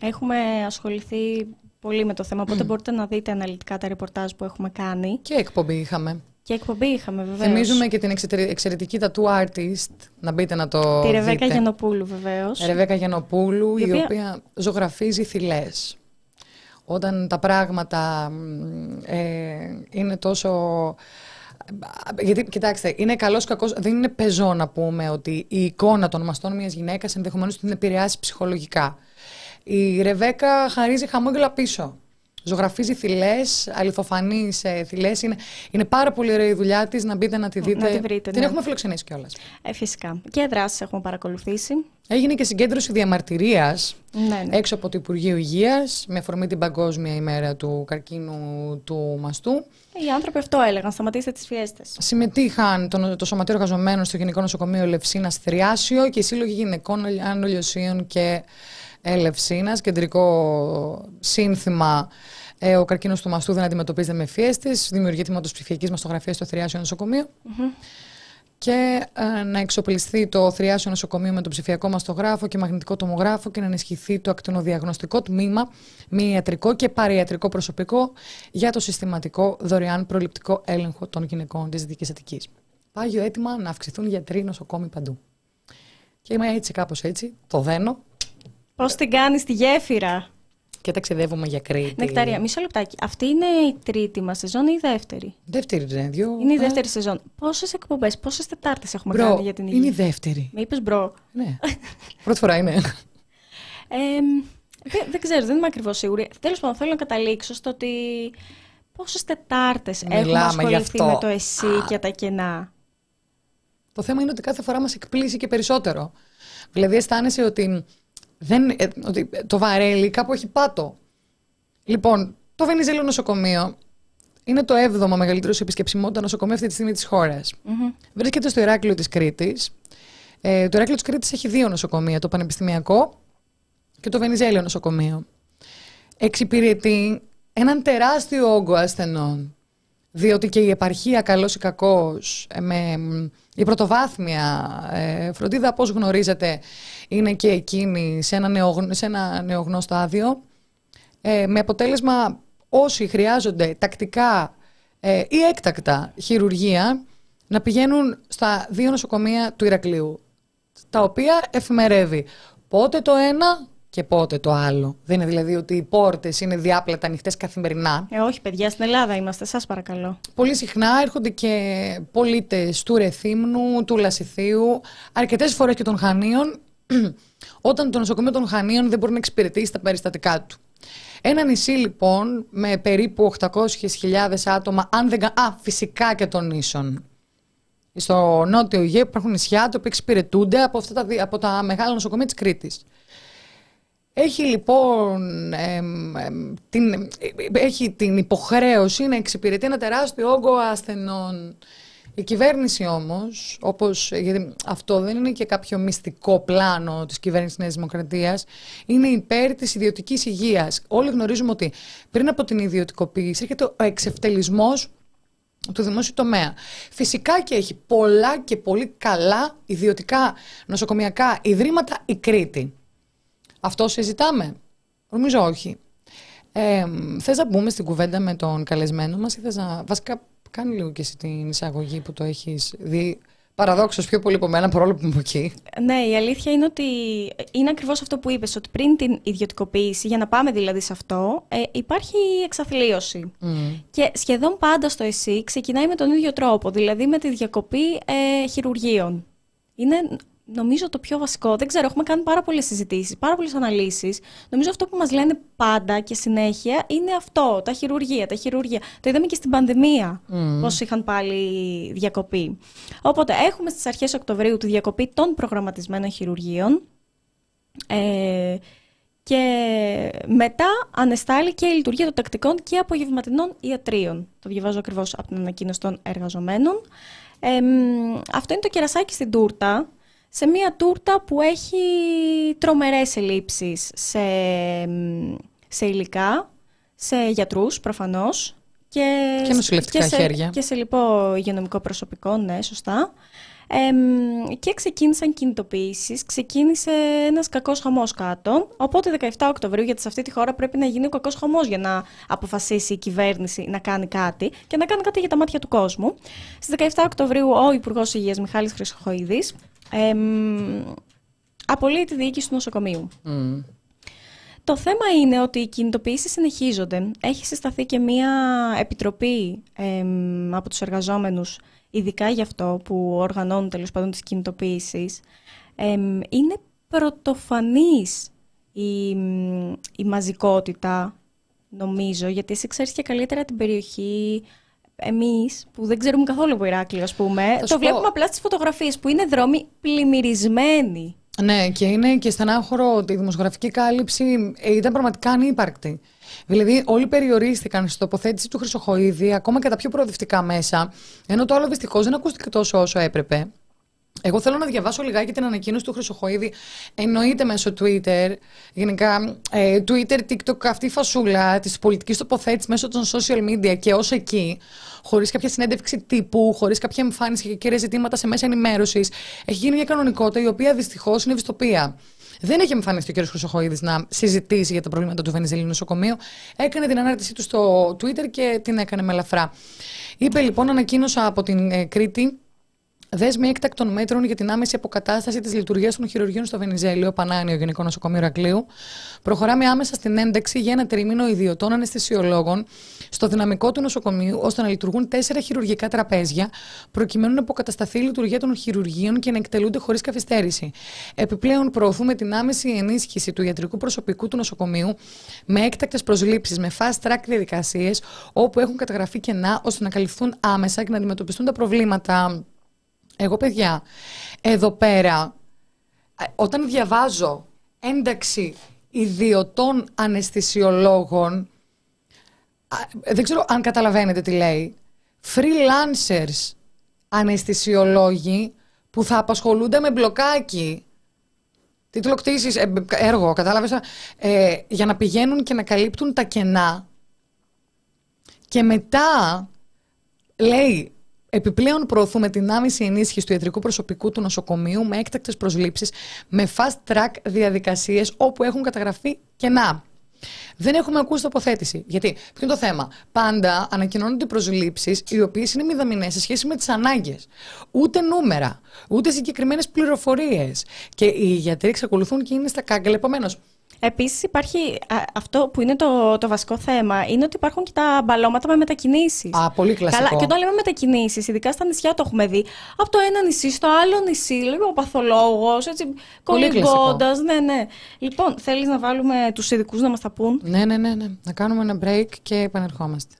Έχουμε ασχοληθεί πολύ με το θέμα, οπότε μπορείτε να δείτε αναλυτικά τα ρεπορτάζ που έχουμε κάνει. Και εκπομπή είχαμε. Και εκπομπή είχαμε, βεβαίως. Θυμίζουμε και την εξαιρετική tattoo artist. Να μπείτε να το. Τη Ρεβέκα Γιανοπούλου, βεβαίως. Ρεβέκα Γιανοπούλου, η, οποία... η οποία ζωγραφίζει θηλές όταν τα πράγματα ε, είναι τόσο... Γιατί, κοιτάξτε, είναι καλός κακός. Δεν είναι πεζό να πούμε ότι η εικόνα των μαστών μιας γυναίκας ενδεχομένως την επηρεάσει ψυχολογικά. Η Ρεβέκα χαρίζει χαμόγελα πίσω ζωγραφίζει θηλές, αληθοφανείς ε, θηλές. Είναι, είναι πάρα πολύ ωραία η δουλειά της. Να μπείτε να τη δείτε. Να τη βρείτε, την ναι. έχουμε φιλοξενήσει κιόλας. Ε, φυσικά. Και δράσεις έχουμε παρακολουθήσει. Έγινε και συγκέντρωση διαμαρτυρίας ναι, ναι. έξω από το Υπουργείο Υγείας με αφορμή την Παγκόσμια ημέρα του καρκίνου του μαστού. Οι άνθρωποι αυτό έλεγαν, σταματήστε τις φιέστες. Συμμετείχαν το, το Σωματείο Εργαζομένων στο Γενικό Νοσοκομείο Λευσίνας Θριάσιο και οι Σύλλογοι Γυναικών Ανολιοσίων και Ελευσίνα, κεντρικό σύνθημα ε, ο καρκίνος του μαστού δεν αντιμετωπίζεται με φιέστε. Δημιουργεί τμήματο ψηφιακής μαστογραφίας στο Θριάσιο Νοσοκομείο. Και ε, να εξοπλιστεί το Θριάσιο Νοσοκομείο με το ψηφιακό μαστογράφο και μαγνητικό τομογράφο και να ενισχυθεί το ακτινοδιαγνωστικό τμήμα με ιατρικό και παριατρικό προσωπικό για το συστηματικό δωρεάν προληπτικό έλεγχο των γυναικών της Δυτική Αττικής. Πάγιο έτοιμα να αυξηθούν γιατροί νοσοκόμοι παντού. Και είμαι έτσι, κάπως έτσι, το δένω. Πώς την κάνεις τη γέφυρα; Και ταξιδεύουμε για Κρήτη. Νεκταρία, μισό λεπτάκι. Αυτή είναι η τρίτη μας σεζόν ή η δεύτερη; Δεύτερη, ναι, δύο. Είναι η δεύτερη σεζόν. Πόσες εκπομπές, πόσες Τετάρτες έχουμε bro, κάνει για την υγεία. Είναι η δεύτερη. Με είπες bro. Ναι. [laughs] Πρώτη φορά είναι. Ε, δεν, δεν ξέρω, δεν είμαι ακριβώς σίγουρη. Τέλος πάντων, θέλω να καταλήξω στο ότι πόσες Τετάρτες έχουμε ασχοληθεί με το εσύ και τα κενά; Το θέμα είναι ότι κάθε φορά μας εκπλήσει και περισσότερο. Δηλαδή, αισθάνεσαι ότι δεν, ε, ότι το βαρέλι κάπου έχει πάτο. Λοιπόν, το Βενιζέλο νοσοκομείο είναι το 7ο μεγαλύτερο σε επισκεψιμότητα νοσοκομείο αυτή τη στιγμή της χώρας. Βρίσκεται στο Ηράκλειο της Κρήτης. Ε, το Ηράκλειο της Κρήτης έχει δύο νοσοκομεία, το Πανεπιστημιακό και το Βενιζέλιο νοσοκομείο. Εξυπηρετεί έναν τεράστιο όγκο ασθενών. Διότι και η επαρχία, καλός ή κακός, ε, με η πρωτοβάθμια ε, φροντίδα, πώς γνωρίζετε, είναι και εκείνη σε ένα, νεογνώ, σε ένα νεογνώ στάδιο, ε, με αποτέλεσμα όσοι χρειάζονται τακτικά ε, ή έκτακτα χειρουργία να πηγαίνουν στα δύο νοσοκομεία του Ηρακλείου, τα οποία εφημερεύει πότε το ένα και πότε το άλλο. Δεν είναι δηλαδή ότι οι πόρτες είναι διάπλατα ανοιχτές καθημερινά. Ε, όχι, παιδιά, στην Ελλάδα είμαστε, σας παρακαλώ. Πολύ συχνά έρχονται και πολίτες του Ρεθύμνου, του Λασιθίου, αρκετές φορές και των Χανίων, [clears throat] όταν το νοσοκομείο των Χανίων δεν μπορεί να εξυπηρετήσει τα περιστατικά του. Ένα νησί λοιπόν με περίπου 800.000 άτομα, αν δεν. Α, φυσικά και των νήσων. Στο νότιο Αιγαίο υπάρχουν νησιά τα οποία εξυπηρετούνται από, αυτά τα, από τα μεγάλα νοσοκομεία της Κρήτης. Έχει λοιπόν την, έχει την υποχρέωση να εξυπηρετεί ένα τεράστιο όγκο ασθενών. Η κυβέρνηση όμως, όπως, γιατί αυτό δεν είναι και κάποιο μυστικό πλάνο της κυβέρνησης Νέας Δημοκρατίας, είναι υπέρ της ιδιωτικής υγείας. Όλοι γνωρίζουμε ότι πριν από την ιδιωτικοποίηση έρχεται ο εξευτελισμός του δημόσιου τομέα. Φυσικά και έχει πολλά και πολύ καλά ιδιωτικά νοσοκομιακά ιδρύματα η Κρήτη. Αυτό συζητάμε; Νομίζω όχι. Ε, θες να μπούμε στην κουβέντα με τον καλεσμένο μας ή θες να... Βασικά Κάνει λίγο και εσύ την εισαγωγή που το έχεις δει Παραδόξως πιο πολύ από μένα, παρόλο που είμαι εκεί. Ναι, η αλήθεια είναι ότι είναι ακριβώς αυτό που είπες, ότι πριν την ιδιωτικοποίηση, για να πάμε δηλαδή σε αυτό, ε, υπάρχει εξαθλίωση. Και σχεδόν πάντα στο ΕΣΥ ξεκινάει με τον ίδιο τρόπο, δηλαδή με τη διακοπή ε, χειρουργείων. Είναι νομίζω το πιο βασικό. Δεν ξέρω, έχουμε κάνει πάρα πολλές συζητήσεις, πάρα πολλές αναλύσεις. Νομίζω αυτό που μας λένε πάντα και συνέχεια είναι αυτό. Τα χειρουργία, τα χειρουργία. Το είδαμε και στην πανδημία mm. πώς είχαν πάλι διακοπή. Οπότε έχουμε στις αρχές Οκτωβρίου τη διακοπή των προγραμματισμένων χειρουργείων. Ε, και μετά ανεστάλλει και η λειτουργία των τακτικών και απογευματινών ιατρίων. Το διαβάζω ακριβώς από την ανακοίνωση των εργαζομένων. Ε, αυτό είναι το κερασάκι στην τούρτα σε μια τούρτα που έχει τρομερές ελλείψεις σε, σε υλικά, σε γιατρούς προφανώς. Και, και νοσηλευτικά και σε, χέρια. Και σε λοιπόν υγειονομικό προσωπικό, ναι, σωστά. και ξεκίνησαν κινητοποιήσεις, ξεκίνησε ένας κακός χαμός κάτω, οπότε 17 Οκτωβρίου, γιατί σε αυτή τη χώρα πρέπει να γίνει ο κακός χαμός για να αποφασίσει η κυβέρνηση να κάνει κάτι και να κάνει κάτι για τα μάτια του κόσμου. Στις 17 Οκτωβρίου ο Υπουργός Υγείας Μιχάλης Χρυσοχοίδης ε, απολύει τη διοίκηση του νοσοκομείου. Το θέμα είναι ότι οι κινητοποιήσεις συνεχίζονται. Έχει συσταθεί και μία επιτροπή από τους εργαζόμενους, ειδικά γι' αυτό που οργανώνουν τέλος πάντων τις κινητοποιήσεις. είναι πρωτοφανής η, η μαζικότητα, νομίζω, γιατί εσύ ξέρεις και καλύτερα την περιοχή, εμείς που δεν ξέρουμε καθόλου από Ηράκλειο, ας πούμε, το βλέπουμε απλά στις φωτογραφίες που είναι δρόμοι πλημμυρισμένοι. Ναι, και είναι και στενάχωρο ότι η δημοσιογραφική κάλυψη ήταν πραγματικά ανύπαρκτη. Δηλαδή, όλοι περιορίστηκαν στη τοποθέτηση του Χρυσοχοίδη, ακόμα και τα πιο προοδευτικά μέσα, ενώ το άλλο δυστυχώς δεν ακούστηκε τόσο όσο έπρεπε. Εγώ θέλω να διαβάσω λιγάκι την ανακοίνωση του Χρυσοχοίδη. Εννοείται μέσω Twitter, γενικά ε, Twitter, TikTok, αυτή η φασούλα της πολιτικής τοποθέτησης μέσω των social media και ως εκεί, χωρίς κάποια συνέντευξη τύπου, χωρίς κάποια εμφάνιση και κύρια ζητήματα σε μέσα ενημέρωσης, έχει γίνει μια κανονικότητα η οποία δυστυχώς είναι βιστοπία. Δεν έχει εμφανιστεί ο κ. Χρυσοχοίδης να συζητήσει για τα προβλήματα του Βενιζελίου νοσοκομείου. Έκανε την ανάρτησή του στο Twitter και την έκανε με ελαφρά. Είπε λοιπόν, ανακοίνωσα από την ε, Κρήτη Δέσμη έκτακτων μέτρων για την άμεση αποκατάσταση της λειτουργίας των χειρουργείων στο Βενιζέλιο, Πανάνιο Γενικό Νοσοκομείο Ρακλείου. Προχωράμε άμεσα στην ένταξη για ένα τρίμηνο ιδιωτών αναισθησιολόγων στο δυναμικό του νοσοκομείου, ώστε να λειτουργούν τέσσερα χειρουργικά τραπέζια, προκειμένου να αποκατασταθεί η λειτουργία των χειρουργείων και να εκτελούνται χωρίς καθυστέρηση. Επιπλέον, προωθούμε την άμεση ενίσχυση του ιατρικού προσωπικού του νοσοκομείου με έκτακτες προσλήψεις, με fast track διαδικασίες, όπου έχουν καταγραφεί κενά, ώστε να καλυφθούν άμεσα και να αντιμετωπιστούν τα προβλήματα. Εγώ, παιδιά, εδώ πέρα, όταν διαβάζω ένταξη ιδιωτών αναισθησιολόγων, δεν ξέρω αν καταλαβαίνετε τι λέει, freelancers αναισθησιολόγοι που θα απασχολούνται με μπλοκάκι, τίτλο κτήσης, ε, έργο, κατάλαβες, ε, για να πηγαίνουν και να καλύπτουν τα κενά. Και μετά λέει Επιπλέον, προωθούμε την άμεση ενίσχυση του ιατρικού προσωπικού του νοσοκομείου με έκτακτες προσλήψεις, με fast track διαδικασίες όπου έχουν καταγραφεί κενά. Δεν έχουμε ακούσει τοποθέτηση. Γιατί, ποιο είναι το θέμα; Πάντα ανακοινώνονται προσλήψεις οι οποίες είναι μηδαμινές σε σχέση με τις ανάγκες. Ούτε νούμερα, ούτε συγκεκριμένες πληροφορίες. Και οι γιατροί εξακολουθούν και είναι στα κάγκελ. Επομένως, Επίσης υπάρχει αυτό που είναι το, το βασικό θέμα, είναι ότι υπάρχουν και τα μπαλώματα με μετακινήσεις. Α, πολύ κλασικό. Καλά, και όταν λέμε μετακινήσεις, ειδικά στα νησιά το έχουμε δει, από το ένα νησί στο άλλο νησί, λέει ο παθολόγος, έτσι, κολυμπώντας, ναι, ναι. Λοιπόν, θέλεις να βάλουμε τους ειδικούς να μας τα πούν. Ναι, ναι, ναι, ναι. Να κάνουμε ένα break και επανερχόμαστε.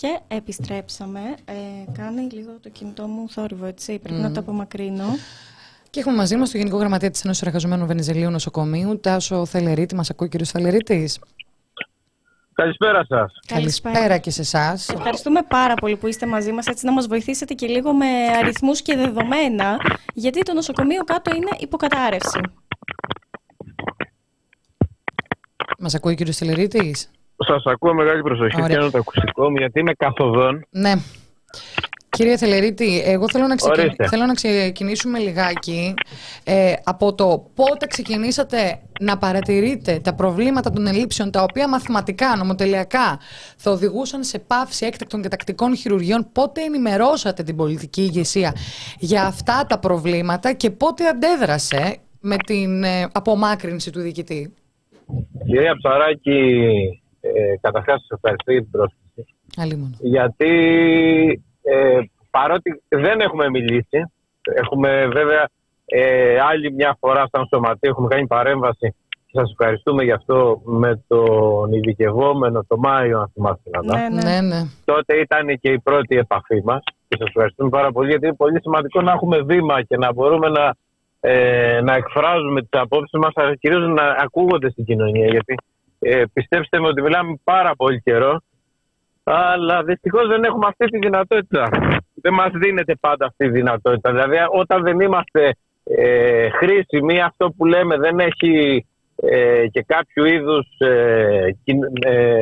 Και επιστρέψαμε. Ε, κάνει λίγο το κινητό μου θόρυβο, έτσι. Πρέπει να το απομακρύνω. Και έχουμε μαζί μας τον Γενικό Γραμματέα της Ένωση Εργαζομένων Βενιζελίου Νοσοκομείου, Τάσο Θελερίτη. Μας ακούει ο κύριος Θελερίτης. Καλησπέρα σας. Καλησπέρα και σε εσάς. Ευχαριστούμε πάρα πολύ που είστε μαζί μας, έτσι να μας βοηθήσετε και λίγο με αριθμούς και δεδομένα, γιατί το νοσοκομείο κάτω είναι υποκατάρρευση. Μας ακούει ο κύριος Θελερίτης. Σας ακούω μεγάλη προσοχή. Πιάνω το ακουστικό μου γιατί είμαι καθοδόν. Ναι. Κύριε Θελερίτη, εγώ θέλω να, ξεκιν... θέλω να ξεκινήσουμε λιγάκι ε, από το πότε ξεκινήσατε να παρατηρείτε τα προβλήματα των ελλείψεων τα οποία μαθηματικά, νομοτελειακά θα οδηγούσαν σε πάυση έκτακτων και τακτικών χειρουργείων. Πότε ενημερώσατε την πολιτική ηγεσία για αυτά τα προβλήματα και πότε αντέδρασε με την ε, απομάκρυνση του διοικητή; Κυρία Ψαράκη, ε, καταρχάς σας ευχαριστώ για την πρόσκληση. Γιατί ε, παρότι δεν έχουμε μιλήσει, έχουμε βέβαια ε, άλλη μια φορά σαν σωματείο, έχουμε κάνει παρέμβαση και σας ευχαριστούμε γι' αυτό με τον ειδικευόμενο το Μάιο, αν θυμάστε ναι, ναι, ναι. ναι. Τότε ήταν και η πρώτη επαφή μας και σας ευχαριστούμε πάρα πολύ γιατί είναι πολύ σημαντικό να έχουμε βήμα και να μπορούμε να, ε, να εκφράζουμε τις απόψεις μας, αλλά κυρίως να ακούγονται στην κοινωνία γιατί ε, πιστέψτε με ότι μιλάμε πάρα πολύ καιρό αλλά δυστυχώς δεν έχουμε αυτή τη δυνατότητα. Δεν μας δίνεται πάντα αυτή η δυνατότητα. Δηλαδή, όταν δεν είμαστε ε, χρήσιμοι, αυτό που λέμε δεν έχει ε, και κάποιο είδους ε, ε,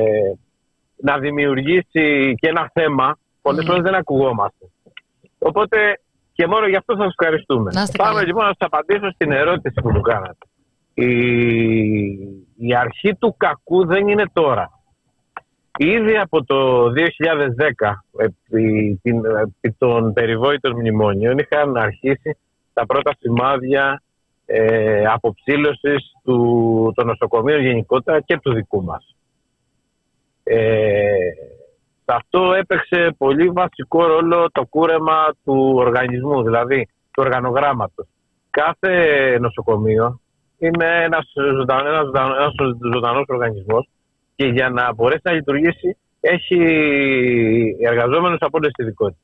να δημιουργήσει και ένα θέμα, πολλές φορές δεν ακουγόμαστε. Οπότε και μόνο γι' αυτό σας ευχαριστούμε. Πάμε λοιπόν να σας απαντήσω στην ερώτηση που μου κάνατε. Η, η αρχή του κακού δεν είναι τώρα. Ήδη από το 2010, επί, επί των περιβόητων μνημόνιων, είχαν αρχίσει τα πρώτα σημάδια ε, αποψήλωσης του, των νοσοκομείων γενικότερα και του δικού μας. Ε, αυτό έπαιξε πολύ βασικό ρόλο το κούρεμα του οργανισμού, δηλαδή του οργανογράμματος. Κάθε νοσοκομείο είναι ένας ζωντανός, ένας ζωντανός οργανισμός και για να μπορέσει να λειτουργήσει έχει εργαζόμενους από όλες τις ειδικότητες.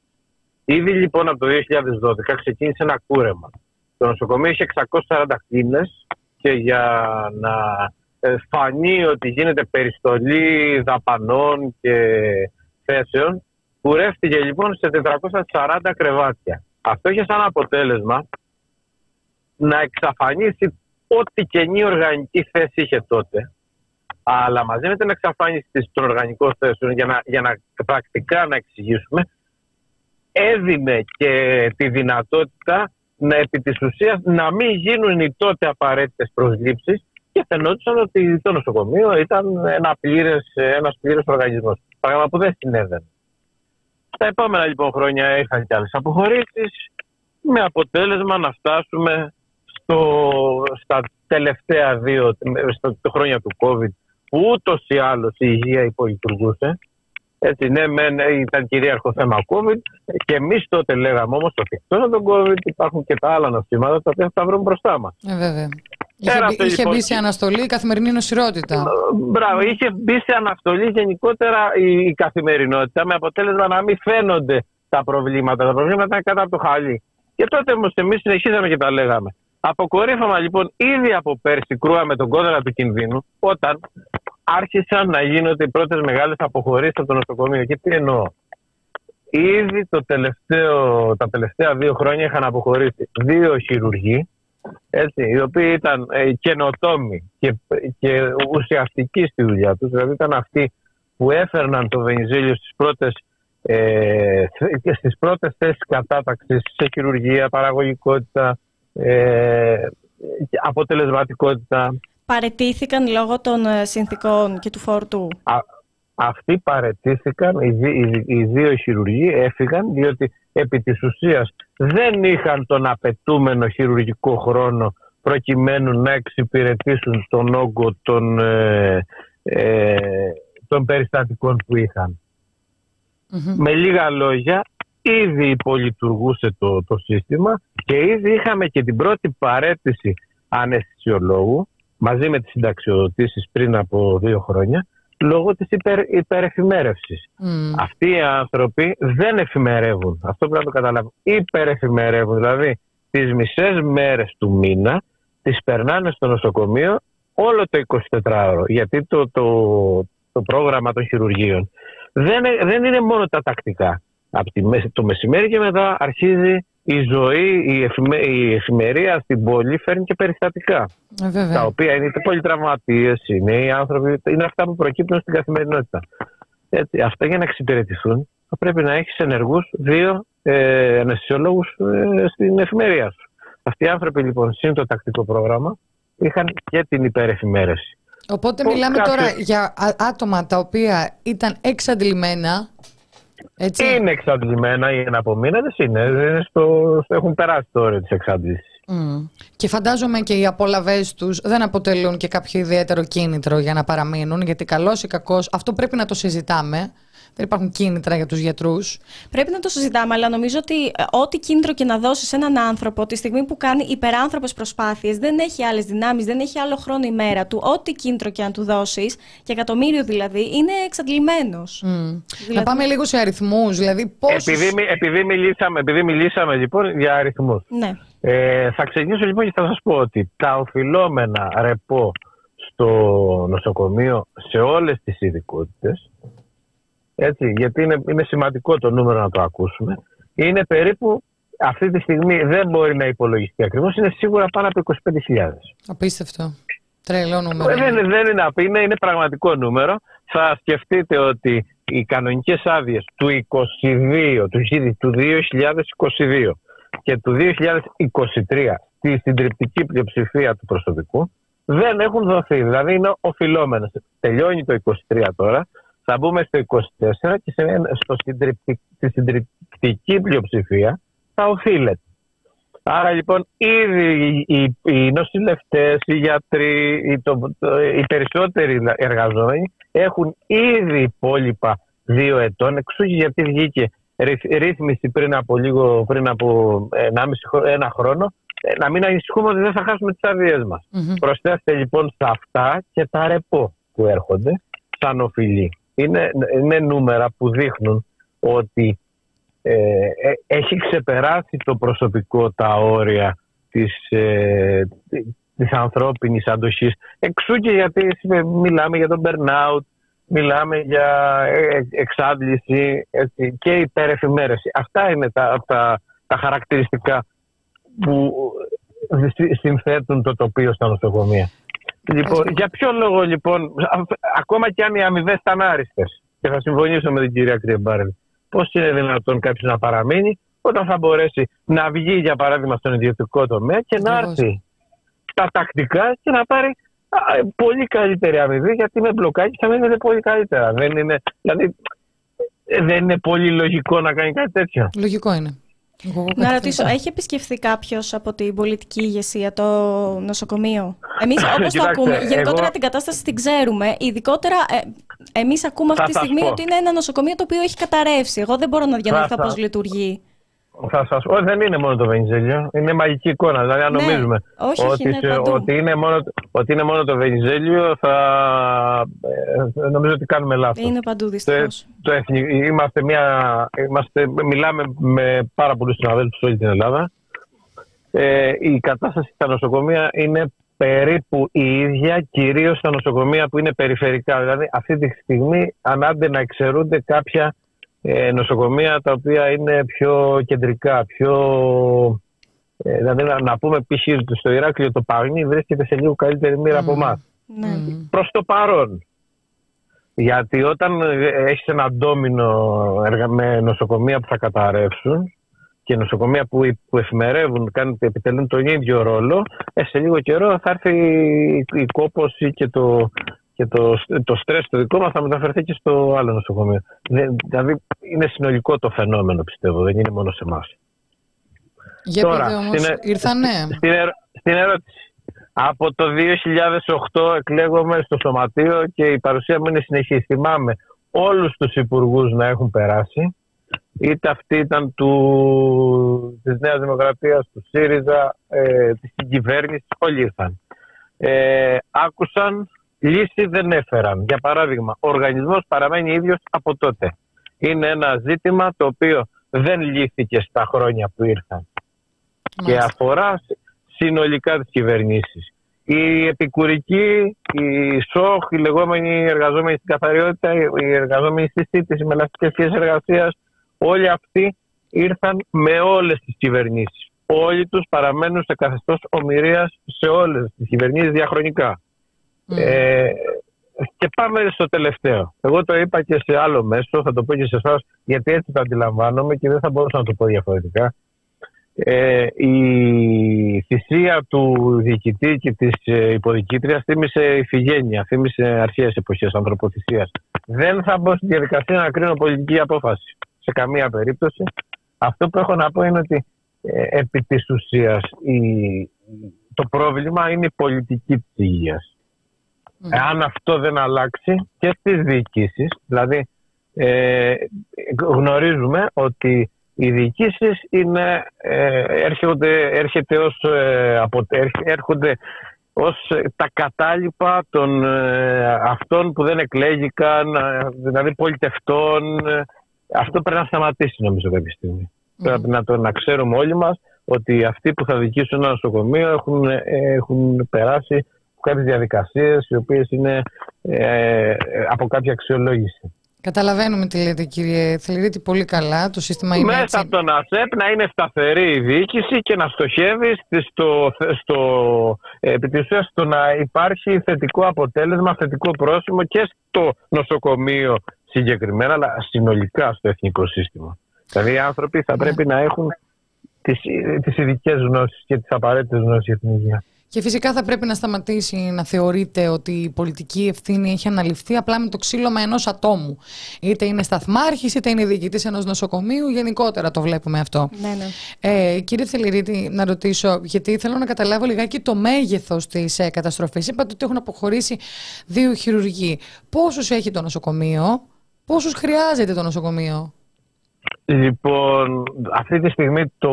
Ήδη λοιπόν από το 2012 ξεκίνησε ένα κούρεμα. Το νοσοκομείο έχει 640 κλίνες και για να ε, φανεί ότι γίνεται περιστολή δαπανών και θέσεων κουρεύτηκε λοιπόν σε 440 κρεβάτια. Αυτό είχε σαν αποτέλεσμα να εξαφανίσει ό,τι καινή οργανική θέση είχε τότε αλλά μαζί με την εξαφάνιση των οργανικών θέσεων, για να, για να πρακτικά να εξηγήσουμε, έδινε και τη δυνατότητα να επί της ουσίας να μην γίνουν οι τότε απαραίτητες προσλήψεις και φαινόταν ότι το νοσοκομείο ήταν ένα πλήρες, ένας πλήρες οργανισμός. Πράγμα που δεν συνέβαινε. Στα επόμενα λοιπόν χρόνια είχαν και άλλες αποχωρήσεις με αποτέλεσμα να φτάσουμε στο, στα τελευταία δύο στα χρόνια του COVID που ούτως ή άλλως η υγεία υπολειτουργούσε. Έτσι, ναι, μεν ήταν κυρίαρχο θέμα COVID και εμείς τότε λέγαμε όμως ότι εκτός από τον COVID υπάρχουν και τα άλλα νοσήματα τα οποία θα βρουν μπροστά μας. Ε, βέβαια. Είχε, μπει, είχε λοιπόν, μπει σε αναστολή η καθημερινή νοσηρότητα. Ε, μπράβο, είχε μπει σε αναστολή γενικότερα η, η καθημερινότητα με αποτέλεσμα να μην φαίνονται τα προβλήματα. Τα προβλήματα ήταν κάτω από το χαλί. Και τότε όμως εμείς συνεχίζαμε και τα λέγαμε. Αποκορύφωμα λοιπόν ήδη από πέρσι κρούα με τον κόδωνα του κινδύνου όταν άρχισαν να γίνονται οι πρώτες μεγάλες αποχωρήσεις από το νοσοκομείο. Και τι εννοώ; Ήδη το τελευταίο, τα τελευταία δύο χρόνια είχαν αποχωρήσει δύο χειρουργοί έτσι, οι οποίοι ήταν ε, καινοτόμοι και, και ουσιαστικοί στη δουλειά τους. Δηλαδή ήταν αυτοί που έφερναν το Βενιζέλιο στις πρώτες, ε, στις πρώτες θέσεις κατάταξης σε χειρουργία, παραγωγικότητα, ε, αποτελεσματικότητα. Παρετήθηκαν λόγω των ε, συνθήκων και του φόρτου. Α, αυτοί παρετήθηκαν, οι, οι, οι, δύο χειρουργοί έφυγαν διότι επί της ουσίας δεν είχαν τον απαιτούμενο χειρουργικό χρόνο προκειμένου να εξυπηρετήσουν τον όγκο των, ε, ε των περιστατικών που ειχαν Με λίγα λόγια, ήδη υπολειτουργούσε το, το σύστημα και ήδη είχαμε και την πρώτη παρέτηση αναισθησιολόγου μαζί με τις συνταξιοδοτήσεις πριν από δύο χρόνια λόγω της υπερ, υπερεφημέρευσης. Αυτοί οι άνθρωποι δεν εφημερεύουν. Αυτό πρέπει να το καταλάβουν. Υπερεφημερεύουν. Δηλαδή τις μισές μέρες του μήνα τις περνάνε στο νοσοκομείο όλο το 24ωρο. Γιατί το, το, το πρόγραμμα των χειρουργείων δεν, δεν είναι μόνο τα τακτικά. Από το μεσημέρι και μετά αρχίζει η ζωή, η, εφημε, η εφημερία στην πόλη φέρνει και περιστατικά. Ε, τα οποία είναι είτε πολυτραυματίε, είναι οι άνθρωποι, είναι αυτά που προκύπτουν στην καθημερινότητα. Έτσι, αυτά για να εξυπηρετηθούν θα πρέπει να έχεις ενεργούς δύο ε, ε, στην εφημερία σου. Αυτοί οι άνθρωποι λοιπόν, σύν το τακτικό πρόγραμμα, είχαν και την υπερεφημέρεση. Οπότε μιλάμε τώρα για άτομα τα οποία ήταν εξαντλημένα έτσι. Είναι εξαντλημένα, είναι απομείνατε, είναι. είναι στο, έχουν περάσει το όριο της εξάντλησης. Mm. Και φαντάζομαι και οι απολαυέ τους δεν αποτελούν και κάποιο ιδιαίτερο κίνητρο για να παραμείνουν, γιατί καλός ή κακός αυτό πρέπει να το συζητάμε δεν υπάρχουν κίνητρα για τους γιατρούς. Πρέπει να το συζητάμε, αλλά νομίζω ότι ε, ό,τι κίνητρο και να δώσεις σε έναν άνθρωπο τη στιγμή που κάνει υπεράνθρωπες προσπάθειες, δεν έχει άλλες δυνάμεις, δεν έχει άλλο χρόνο η μέρα του. Ό,τι κίνητρο και να του δώσεις, και εκατομμύριο δηλαδή, είναι εξαντλημένος. Mm. Δηλαδή... Να πάμε λίγο σε αριθμούς. Δηλαδή πόσους... επειδή, επειδή, μιλήσαμε, επειδή μιλήσαμε λοιπόν για αριθμούς. Ναι. Ε, θα ξεκινήσω λοιπόν και θα σας πω ότι τα οφειλόμενα ρεπό στο νοσοκομείο σε όλες τις ειδικότητες έτσι, γιατί είναι, είναι σημαντικό το νούμερο να το ακούσουμε, είναι περίπου αυτή τη στιγμή δεν μπορεί να υπολογιστεί ακριβώς, είναι σίγουρα πάνω από 25.000. Απίστευτο. Τρελό νούμερο. Ε, δεν, δεν είναι είναι, είναι πραγματικό νούμερο. Θα σκεφτείτε ότι οι κανονικές άδειες του 22, του, του 2022 και του 2023 στη συντριπτική πλειοψηφία του προσωπικού δεν έχουν δοθεί. Δηλαδή είναι οφειλόμενες. Τελειώνει το 23 τώρα θα μπούμε στο 24 και σε, στο στη συντριπτική πλειοψηφία θα οφείλεται. Άρα λοιπόν ήδη οι, οι νοσηλευτές, οι γιατροί, οι, το, οι περισσότεροι εργαζόμενοι έχουν ήδη υπόλοιπα δύο ετών εξού γιατί βγήκε ρύθμιση πριν από λίγο, πριν από ένα χρόνο ε, να μην ανησυχούμε ότι δεν θα χάσουμε τις άδειές μας. mm Προσθέστε λοιπόν σε αυτά και τα ρεπό που έρχονται σαν οφειλή είναι, είναι νούμερα που δείχνουν ότι ε, ε, έχει ξεπεράσει το προσωπικό τα όρια της, ε, της ανθρώπινης αντοχής. Εξού και γιατί μιλάμε για τον burnout, μιλάμε για ε, εξάντληση έτσι, και υπερεφημέρεση. Αυτά είναι τα, τα, τα χαρακτηριστικά που συνθέτουν το τοπίο στα νοσοκομεία. Λοιπόν, για ποιο λόγο λοιπόν, ακόμα και αν οι αμοιβές ήταν άριστες, και θα συμφωνήσω με την κυρία Κρυεμπάρελ, πώς είναι δυνατόν κάποιος να παραμείνει όταν θα μπορέσει να βγει, για παράδειγμα, στον ιδιωτικό τομέα και να έρθει στα τακτικά και να πάρει πολύ καλύτερη αμοιβή, γιατί με μπλοκάκι θα μείνετε πολύ καλύτερα. Δεν είναι, δηλαδή, δεν είναι πολύ λογικό να κάνει κάτι τέτοιο. Λογικό είναι. Να ρωτήσω, έχει επισκεφθεί κάποιος από την πολιτική ηγεσία το νοσοκομείο; Εμείς, [laughs] όπως το ακούμε, γενικότερα την κατάσταση την ξέρουμε. Ειδικότερα, ε, εμείς ακούμε αυτή τη στιγμή ότι είναι ένα νοσοκομείο το οποίο έχει καταρρεύσει. Εγώ δεν μπορώ να διανοηθώ πώς λειτουργεί. Θα σας πω, δεν είναι μόνο το Βενιζέλιο. Είναι μαγική εικόνα. Δηλαδή, αν ναι, νομίζουμε όχι, ότι, είναι ότι, είναι μόνο, ότι είναι μόνο το Βενιζέλιο, θα ε, νομίζω ότι κάνουμε λάθος. Είναι παντού δυστυχώς. Το, το, είμαστε μια, είμαστε, μιλάμε με πάρα πολλούς συναδέλφους σε όλη την Ελλάδα. Ε, η κατάσταση στα νοσοκομεία είναι περίπου η ίδια, κυρίως στα νοσοκομεία που είναι περιφερικά. Δηλαδή, αυτή τη στιγμή ανάντε να εξαιρούνται κάποια ε, νοσοκομεία τα οποία είναι πιο κεντρικά, πιο... Ε, δηλαδή να, πούμε π.χ. στο Ηράκλειο το Παγνί βρίσκεται σε λίγο καλύτερη μοίρα από εμάς. Ναι. Προς το παρόν. Γιατί όταν έχεις ένα ντόμινο με νοσοκομεία που θα καταρρεύσουν και νοσοκομεία που, που εφημερεύουν, κάνουν, επιτελούν τον ίδιο ρόλο, ε, σε λίγο καιρό θα έρθει η κόπωση και το, και το, το στρες το δικό μας θα μεταφερθεί και στο άλλο νοσοκομείο. Δηλαδή είναι συνολικό το φαινόμενο πιστεύω, δεν είναι μόνο σε εμάς. Για Τώρα, πείτε όμως, στην, ε- ήρθανε. Στην, στην ερώτηση. Από το 2008 εκλέγομαι στο Σωματείο και η παρουσία μου είναι συνεχής. Θυμάμαι όλους τους υπουργούς να έχουν περάσει. Είτε αυτοί ήταν του, της Νέας Δημοκρατίας, του ΣΥΡΙΖΑ, ε, της κυβέρνησης, όλοι ήρθαν. Ε, άκουσαν λύση δεν έφεραν. Για παράδειγμα, ο οργανισμός παραμένει ίδιος από τότε. Είναι ένα ζήτημα το οποίο δεν λύθηκε στα χρόνια που ήρθαν και αφορά συνολικά τις κυβερνήσεις. Οι επικουρικοί, οι ΣΟΧ, οι λεγόμενοι εργαζόμενοι στην καθαριότητα, οι εργαζόμενοι στη σύντηση, με ελαστικές σχέσεις εργασίας, όλοι αυτοί ήρθαν με όλες τις κυβερνήσεις. Όλοι τους παραμένουν σε καθεστώς ομοιρίας σε όλες τις κυβερνήσεις διαχρονικά. Ε, και πάμε στο τελευταίο. Εγώ το είπα και σε άλλο μέσο, θα το πω και σε εσάς, γιατί έτσι το αντιλαμβάνομαι και δεν θα μπορούσα να το πω διαφορετικά. Ε, η θυσία του διοικητή και της ε, υποδικήτριας θύμισε ηφηγένεια, θύμισε αρχαίες εποχές ανθρωποθυσίας. Δεν θα μπω στη διαδικασία να κρίνω πολιτική απόφαση. Σε καμία περίπτωση. Αυτό που έχω να πω είναι ότι ε, επί της ουσίας το πρόβλημα είναι η πολιτική της υγείας. Εάν αυτό δεν αλλάξει και στις διοικήσεις, δηλαδή ε, γνωρίζουμε ότι οι διοικήσεις είναι, ε, έρχονται, έρχεται ως, ε, έρχονται ως τα κατάλοιπα των ε, αυτών που δεν εκλέγηκαν, δηλαδή πολιτευτών. Αυτό πρέπει να σταματήσει νομίζω κάποια στιγμή. Πρέπει να, το, να ξέρουμε όλοι μας ότι αυτοί που θα διοικήσουν ένα νοσοκομείο έχουν, έχουν περάσει κάποιες διαδικασίες οι οποίες είναι ε, από κάποια αξιολόγηση. Καταλαβαίνουμε τι λέτε κύριε Θεληρίτη πολύ καλά. Το σύστημα είναι Μέσα από τον ΑΣΕΠ να είναι σταθερή η διοίκηση και να στοχεύει στο, στο, επί στο να υπάρχει θετικό αποτέλεσμα, θετικό πρόσημο και στο νοσοκομείο συγκεκριμένα, αλλά συνολικά στο εθνικό σύστημα. Δηλαδή οι άνθρωποι θα ναι. πρέπει να έχουν τις, τις ειδικές γνώσεις και τις απαραίτητες γνώσεις για την υγεία. Και φυσικά θα πρέπει να σταματήσει να θεωρείται ότι η πολιτική ευθύνη έχει αναλυφθεί απλά με το ξύλωμα ενός ατόμου. Είτε είναι σταθμάρχης, είτε είναι διοικητής ενός νοσοκομείου. Γενικότερα το βλέπουμε αυτό. Ναι, ναι. Ε, κύριε Θεληρίτη, να ρωτήσω, γιατί θέλω να καταλάβω λιγάκι το μέγεθος της ε, καταστροφής. Είπατε ότι έχουν αποχωρήσει δύο χειρουργοί. Πόσους έχει το νοσοκομείο, πόσους χρειάζεται το νοσοκομείο; Λοιπόν, αυτή τη στιγμή το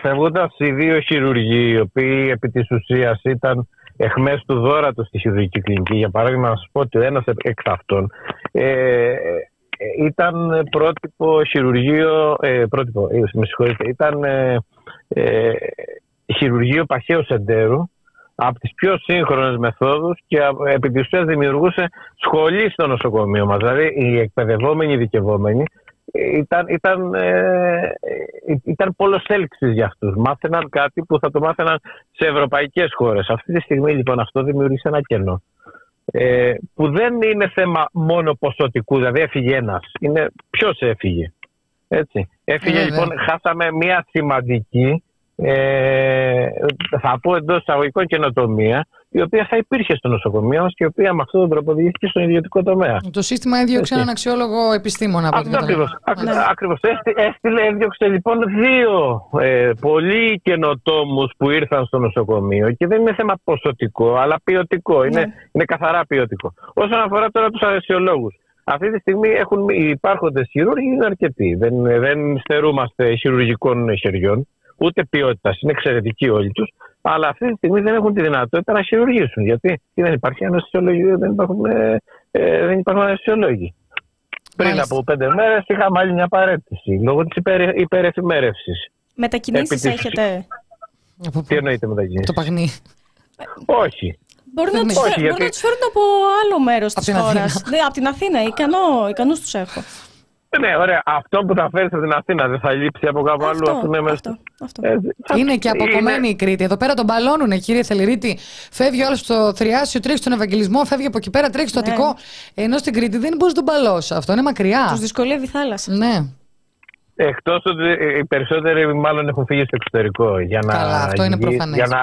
φεύγοντα οι δύο χειρουργοί, οι οποίοι επί της ουσίας ήταν εχμές του δόρατος στη χειρουργική κλινική, για παράδειγμα, να σας πω ότι ένας εξ αυτών ε, ήταν πρότυπο χειρουργείο, ε, πρότυπο, ε, με συγχωρείτε, ήταν ε, ε, χειρουργείο παχαίου εντέρου, από τις πιο σύγχρονες μεθόδους και επί της ουσίας δημιουργούσε σχολή στο νοσοκομείο μας. Δηλαδή οι εκπαιδευόμενοι, οι δικαιωμένοι ήταν, ήταν, ε, ήταν πόλος έλξης για αυτούς. Μάθαιναν κάτι που θα το μάθαιναν σε ευρωπαϊκές χώρες. Αυτή τη στιγμή λοιπόν αυτό δημιούργησε ένα κενό. Ε, που δεν είναι θέμα μόνο ποσοτικού, δηλαδή έφυγε ένας. Είναι ποιος έφυγε. Έτσι. Έφυγε λοιπόν, χάσαμε μια σημαντική, ε, θα πω εντός εισαγωγικών καινοτομία, η οποία θα υπήρχε στο νοσοκομείο μας και η οποία με αυτόν τον τρόπο διηγήθηκε στον ιδιωτικό τομέα. Το σύστημα έδιωξε έναν αξιόλογο επιστήμονα. Αυτό ακριβώς. Ακριβώς. Έστειλε, έδιωξε λοιπόν δύο ε, πολύ καινοτόμους που ήρθαν στο νοσοκομείο και δεν είναι θέμα ποσοτικό, αλλά ποιοτικό. Είναι, ναι. είναι καθαρά ποιοτικό. Όσον αφορά τώρα τους αρεσιολόγου. Αυτή τη στιγμή έχουν, οι υπάρχοντες χειρούργοι είναι αρκετοί. Δεν, δεν στερούμαστε χειρουργικών χεριών ούτε ποιότητας. Είναι εξαιρετικοί όλοι τους, αλλά αυτή τη στιγμή δεν έχουν τη δυνατότητα να χειρουργήσουν. Γιατί δεν υπάρχει αναισθησιολογία, δεν υπάρχουν, ε, ε, δεν υπάρχουν αναισθησιολόγοι. Πριν από πέντε μέρες είχαμε άλλη μια παρέτηση λόγω της υπερ, υπερεφημέρευσης. Μετακινήσεις έχετε; Τι εννοείται μετακινήσεις; Το παγνί. Όχι. Μπορεί να, τους, γιατί... να τους φέρουν από άλλο μέρος της χώρας. Ναι, από την Αθήνα. Ικανό, ικανούς τους έχω. Ναι, ωραία. Αυτό που θα φέρεις από την Αθήνα δεν θα λείψει από κάπου άλλο. Αυτό, είναι, αυτό, αυτό. Ε, είναι και αποκομμένη η Κρήτη. Εδώ πέρα τον μπαλώνουν, κύριε Θεληρίτη. Φεύγει όλο στο Θριάσιο, τρέχει στον Ευαγγελισμό, φεύγει από εκεί πέρα, τρέχει στο ναι. Αττικό. Ενώ στην Κρήτη δεν μπορείς να τον μπαλώσεις. Αυτό είναι μακριά. Τους δυσκολεύει η θάλασσα. Ναι. Εκτός ότι οι περισσότεροι μάλλον έχουν φύγει στο εξωτερικό για να, Καλά, αυτό είναι για να,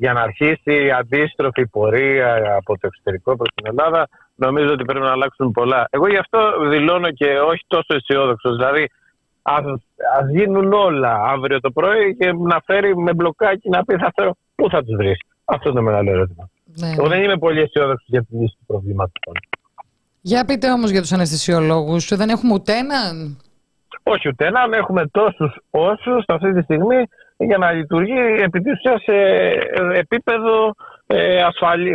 για να αρχίσει η αντίστροφη πορεία από το εξωτερικό προς την Ελλάδα νομίζω ότι πρέπει να αλλάξουν πολλά. Εγώ γι' αυτό δηλώνω και όχι τόσο αισιόδοξος. Δηλαδή, ας γίνουν όλα αύριο το πρωί και να φέρει με μπλοκάκι να πει θα φέρω. Πού θα τους βρεις; Αυτό είναι το μεγάλο ερώτημα. Ναι. Εγώ δεν είμαι πολύ αισιόδοξος για τη λύση του προβλήματος. Για πείτε όμως για τους αναισθησιολόγους, δεν έχουμε ούτε έναν; Όχι ούτε έναν, έχουμε τόσους όσους αυτή τη στιγμή για να λειτουργεί επί σε επίπεδο ε, ασφαλή,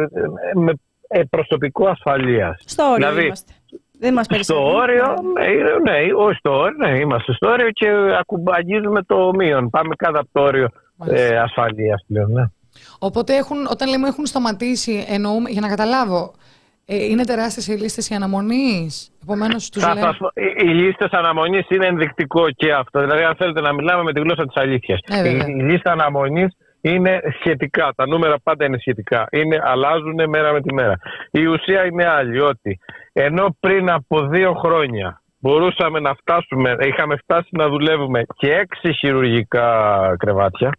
με ε, προσωπικό ασφαλείας. Στο όριο δηλαδή, είμαστε. Δεν μας στο όριο, ναι, ναι, όχι στο όριο, ναι, είμαστε στο όριο και ακουμπαγίζουμε το μείον. Πάμε κάτω από το όριο ε, ασφαλείας πλέον, ναι. Οπότε έχουν, όταν λέμε έχουν σταματήσει, εννοούμε, για να καταλάβω, ε, είναι τεράστιες οι λίστες η αναμονής. Επομένως, τους λέμε. Οι λίστες αναμονής είναι ενδεικτικό και αυτό. Δηλαδή, αν θέλετε να μιλάμε με τη γλώσσα της αλήθειας. Ε, η, η λίστα αναμονής είναι σχετικά. Τα νούμερα πάντα είναι σχετικά. Είναι, αλλάζουν μέρα με τη μέρα. Η ουσία είναι άλλη. Ότι ενώ πριν από δύο χρόνια μπορούσαμε να φτάσουμε, είχαμε φτάσει να δουλεύουμε και έξι χειρουργικά κρεβάτια,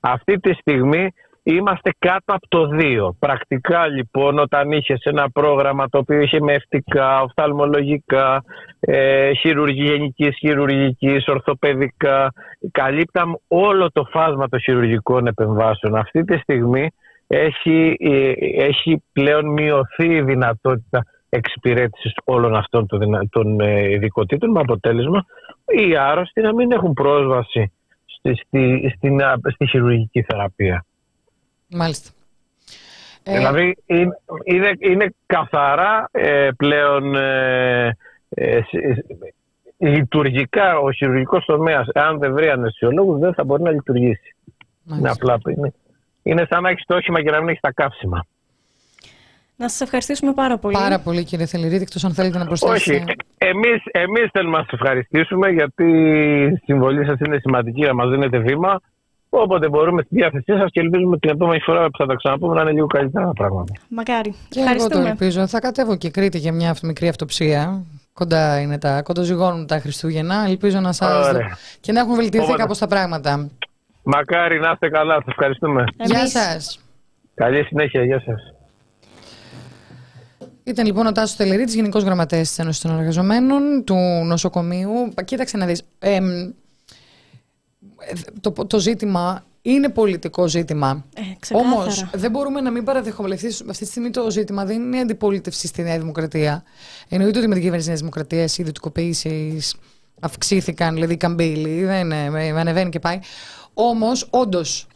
αυτή τη στιγμή Είμαστε κάτω από το 2. Πρακτικά λοιπόν όταν είχες ένα πρόγραμμα το οποίο είχε μευτικά, οφθαλμολογικά, ε, χειρουργικής, χειρουργικής, ορθοπαιδικά, καλύπταμε όλο το φάσμα των χειρουργικών επεμβάσεων. Αυτή τη στιγμή έχει, ε, έχει πλέον μειωθεί η δυνατότητα εξυπηρέτησης όλων αυτών των, των ε, ειδικοτήτων με αποτέλεσμα οι άρρωστοι να μην έχουν πρόσβαση στη, στη, στη χειρουργική θεραπεία. Μάλιστα. Ε, δηλαδή είναι, είναι, καθαρά ε, πλέον ε, ε, λειτουργικά ο χειρουργικός τομέας, αν δεν βρει ανεσιολόγου, δεν θα μπορεί να λειτουργήσει. Είναι απλά. Είναι, είναι σαν να έχεις το όχημα και να μην έχεις τα καύσιμα. Να σας ευχαριστήσουμε πάρα πολύ. Πάρα πολύ, κύριε Θεληρίδη, εκτός αν θέλετε να προσθέσετε. Όχι. Εμείς εμείς θέλουμε να σας ευχαριστήσουμε γιατί η συμβολή σας είναι σημαντική να μας δίνετε βήμα. Όποτε μπορούμε στη διάθεσή σας και ελπίζουμε την επόμενη φορά που θα τα ξαναπούμε να είναι λίγο καλύτερα τα πράγματα. Μακάρι. Και εγώ το ελπίζω. Θα κατέβω και Κρήτη για μια μικρή αυτοψία. Κοντά είναι τα κοντοζυγώνουν τα Χριστούγεννα. Ελπίζω να σα. και να έχουν βελτιωθεί κάπως τα πράγματα. Μακάρι να είστε καλά. Σας ευχαριστούμε. Γεια σας. Καλή συνέχεια. Γεια σας. Ήταν λοιπόν ο Τάσος Τελερίτης, Γενικός Γραμματέας της Ένωσης των Εργαζομένων του Νοσοκομείου. Κοίταξε να δεις. Ε, το, το ζήτημα είναι πολιτικό ζήτημα. Ε, Όμως δεν μπορούμε να μην παραδεχόμαστε. Αυτή τη στιγμή το ζήτημα δεν είναι αντιπολίτευση στη Νέα Δημοκρατία. Εννοείται ότι με την κυβέρνηση της Νέας Δημοκρατίας οι ιδιωτικοποιήσεις αυξήθηκαν, δηλαδή καμπύλη, δεν ανεβαίνει και πάει. Όμως, όντως,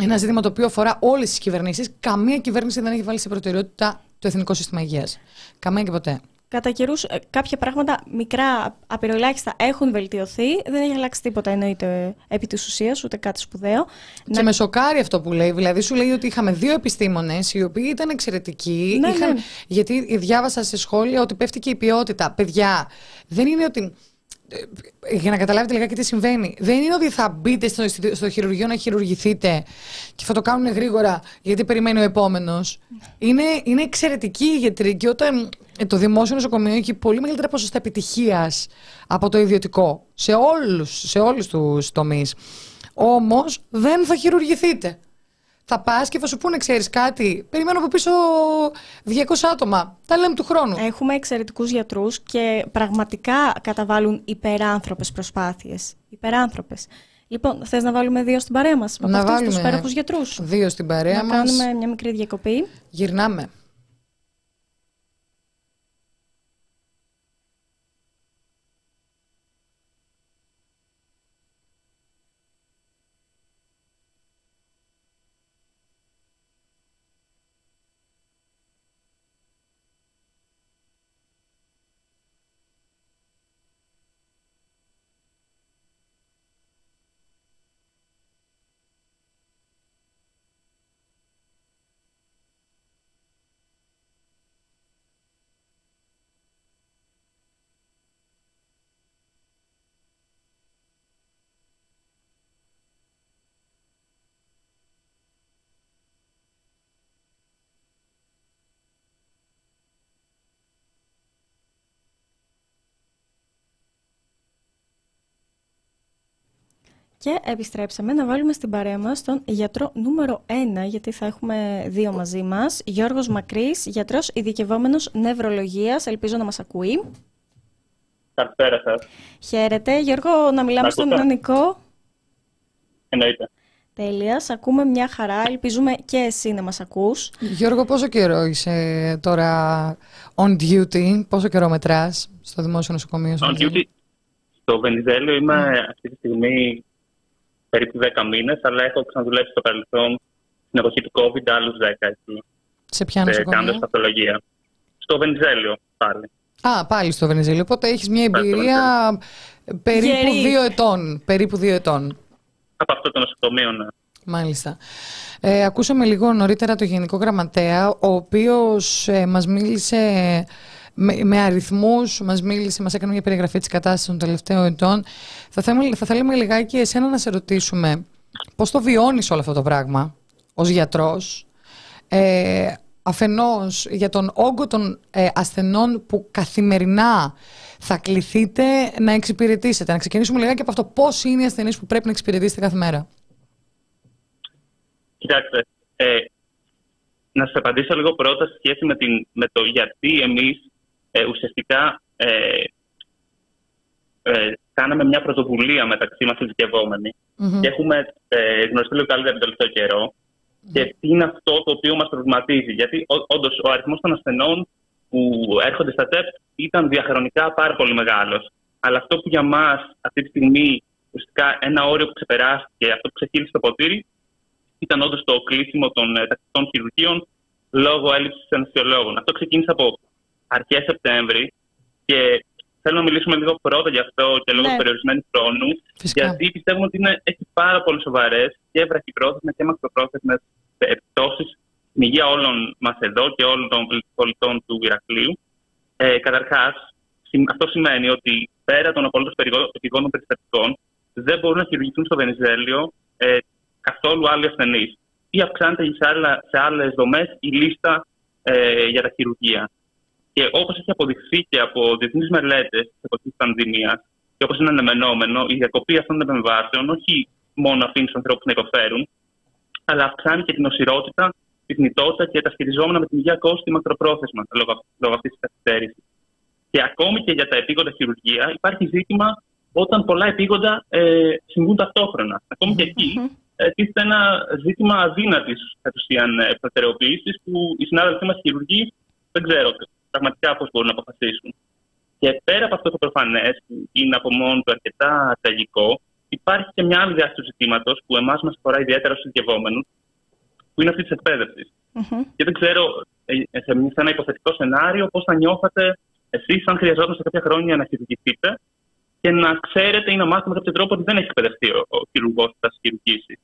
ένα ζήτημα το οποίο αφορά όλες τις κυβερνήσεις. Καμία κυβέρνηση δεν έχει βάλει σε προτεραιότητα το Εθνικό Σύστημα Υγείας. Καμία και ποτέ. Κατά καιρούς ε, κάποια πράγματα μικρά, απειροελάχιστα έχουν βελτιωθεί. Δεν έχει αλλάξει τίποτα εννοείται επί της ουσίας, ούτε κάτι σπουδαίο. Και να... με σοκάρει αυτό που λέει. Δηλαδή, σου λέει ότι είχαμε δύο επιστήμονες οι οποίοι ήταν εξαιρετικοί. Ναι, είχαν... ναι. Γιατί διάβασα σε σχόλια ότι πέφτει και η ποιότητα. Παιδιά, δεν είναι ότι για να καταλάβετε λιγάκι τι συμβαίνει. Δεν είναι ότι θα μπείτε στο, στο χειρουργείο να χειρουργηθείτε και θα το κάνουν γρήγορα γιατί περιμένει ο επόμενος. Είναι, είναι εξαιρετική η γιατροί και όταν ε, το δημόσιο νοσοκομείο έχει πολύ μεγαλύτερα ποσοστά επιτυχίας από το ιδιωτικό σε όλους σε όλους τους τομείς. Όμως δεν θα χειρουργηθείτε θα πας και θα σου πούνε, ξέρεις κάτι. Περιμένω από πίσω 200 άτομα. Τα λέμε του χρόνου. Έχουμε εξαιρετικούς γιατρούς και πραγματικά καταβάλουν υπεράνθρωπες προσπάθειες. Υπεράνθρωπες. Λοιπόν, θες να βάλουμε δύο στην παρέα μας από αυτού του υπέροχους γιατρούς; Δύο στην παρέα μας. Να κάνουμε μια μικρή διακοπή. Γυρνάμε. Και επιστρέψαμε να βάλουμε στην παρέα μας τον γιατρό νούμερο 1, γιατί θα έχουμε δύο μαζί μας. Γιώργος Μακρύς, γιατρός ειδικευόμενος νευρολογίας. Ελπίζω να μας ακούει. Καλησπέρα σας. Χαίρετε. Γιώργο, να μιλάμε στον Ιωνικό. Εννοείται. Τέλεια. Σ' ακούμε μια χαρά. Ελπίζουμε και εσύ να μας ακούς. Γιώργο, πόσο καιρό είσαι τώρα on duty, πόσο καιρό μετράς στο δημόσιο νοσοκομείο; On duty. Στο Βενιζέλιο είμαι αυτή τη στιγμή περίπου 10 μήνες, αλλά έχω ξαναδουλέψει στο παρελθόν στην εποχή του COVID άλλους 10 εκεί. Σε ποια ε, νοσοκομεία; κάνοντας παθολογία. Στο Βενιζέλιο πάλι. Α, πάλι στο Βενιζέλιο. Οπότε έχεις μια Πάλι στο εμπειρία περίπου Γερή. δύο ετών. Περίπου δύο ετών. Από αυτό το νοσοκομείο, ναι. Μάλιστα. Ε, ακούσαμε λίγο νωρίτερα το Γενικό Γραμματέα, ο οποίος ε, μας μίλησε με, με αριθμούς, μας μίλησε, μας έκανε μια περιγραφή της κατάστασης των τελευταίων ετών. Θα θέλαμε, θα θέλαμε λιγάκι εσένα να σε ρωτήσουμε πώς το βιώνεις όλο αυτό το πράγμα ως γιατρός, ε, αφενός για τον όγκο των ε, ασθενών που καθημερινά θα κληθείτε να εξυπηρετήσετε. Να ξεκινήσουμε λιγάκι από αυτό πώς είναι οι ασθενείς που πρέπει να εξυπηρετήσετε κάθε μέρα; Κοιτάξτε, ε, να σας απαντήσω λίγο πρώτα σε σχέση με, την, με το γιατί εμείς ε, ουσιαστικά ε, ε, κάναμε μια πρωτοβουλία μεταξύ μας ειδικευόμενοι Μμμ. και έχουμε ε, γνωριστεί λίγο καλύτερα τον τελευταίο καιρό και τι είναι αυτό το οποίο μας προβληματίζει. Γιατί όντως ο αριθμός των ασθενών που έρχονται στα ΤΕΠ ήταν διαχρονικά πάρα πολύ μεγάλος. Αλλά αυτό που για μας αυτή τη στιγμή ουσιαστικά ένα όριο που ξεπεράστηκε, αυτό που ξεχύλισε το ποτήρι, ήταν όντως το κλείσιμο των ε, τακτικών χειρουργείων λόγω έλλειψης αναισθησιολόγων. Αυτό ξεκίνησε από αρχές Σεπτέμβρη και θέλω να μιλήσουμε λίγο πρώτα γι' αυτό και λόγω Ναι. του περιορισμένου χρόνου. Φυσικά. Γιατί πιστεύουμε ότι είναι, έχει πάρα πολύ σοβαρές και βραχυπρόθεσμες και μακροπρόθεσμες επιπτώσεις στην υγεία όλων μας εδώ και όλων των πολιτών του Ηρακλείου. Ε, Καταρχάς, αυτό σημαίνει ότι πέρα των απολύτω επιγόντων περιστατικών δεν μπορούν να χειρουργηθούν στο Βενιζέλιο ε, καθόλου άλλοι ασθενείς. Ή αυξάνεται σε, άλλα, σε άλλες δομές η λίστα ε, για τα χειρουργεία. Και όπως έχει αποδειχθεί και από διεθνείς μελέτες της εποχής της πανδημίας, και όπως είναι αναμενόμενο, η διακοπή αυτών των επεμβάσεων όχι μόνο αφήνει τους ανθρώπους να υποφέρουν, αλλά αυξάνει και την οσηρότητα, τη θνητότητα και τα σχετιζόμενα με την υγεία κόστη μακροπρόθεσμα λόγω, λόγω αυτής της καθυστέρησης. Και ακόμη και για τα επίγοντα χειρουργεία υπάρχει ζήτημα όταν πολλά επίγοντα ε, συμβούν ταυτόχρονα. Ακόμη και εκεί ε, τίθεται ένα ζήτημα αδύνατης κατ' ουσίαν ε, προτεραιοποίησης που οι συνάδελφοί μας χειρουργοί δεν ξέρω πραγματικά πώς μπορούν να αποφασίσουν. Και πέρα από αυτό το προφανές, που είναι από μόνο του αρκετά τραγικό, υπάρχει και μια άλλη διάσταση του ζητήματος που εμάς μας αφορά ιδιαίτερα στους ειδικευόμενου, που είναι αυτή της εκπαίδευσης. Μμμ. Και δεν ξέρω, ε, σε σε ένα υποθετικό σενάριο, πώς θα νιώθατε εσείς, αν χρειαζόταν σε κάποια χρόνια να χειρουργηθείτε και να ξέρετε ή να μάθετε με κάποιο τρόπο ότι δεν έχει εκπαιδευτεί ο, ο χειρουργός που θα σας χειρουργήσει.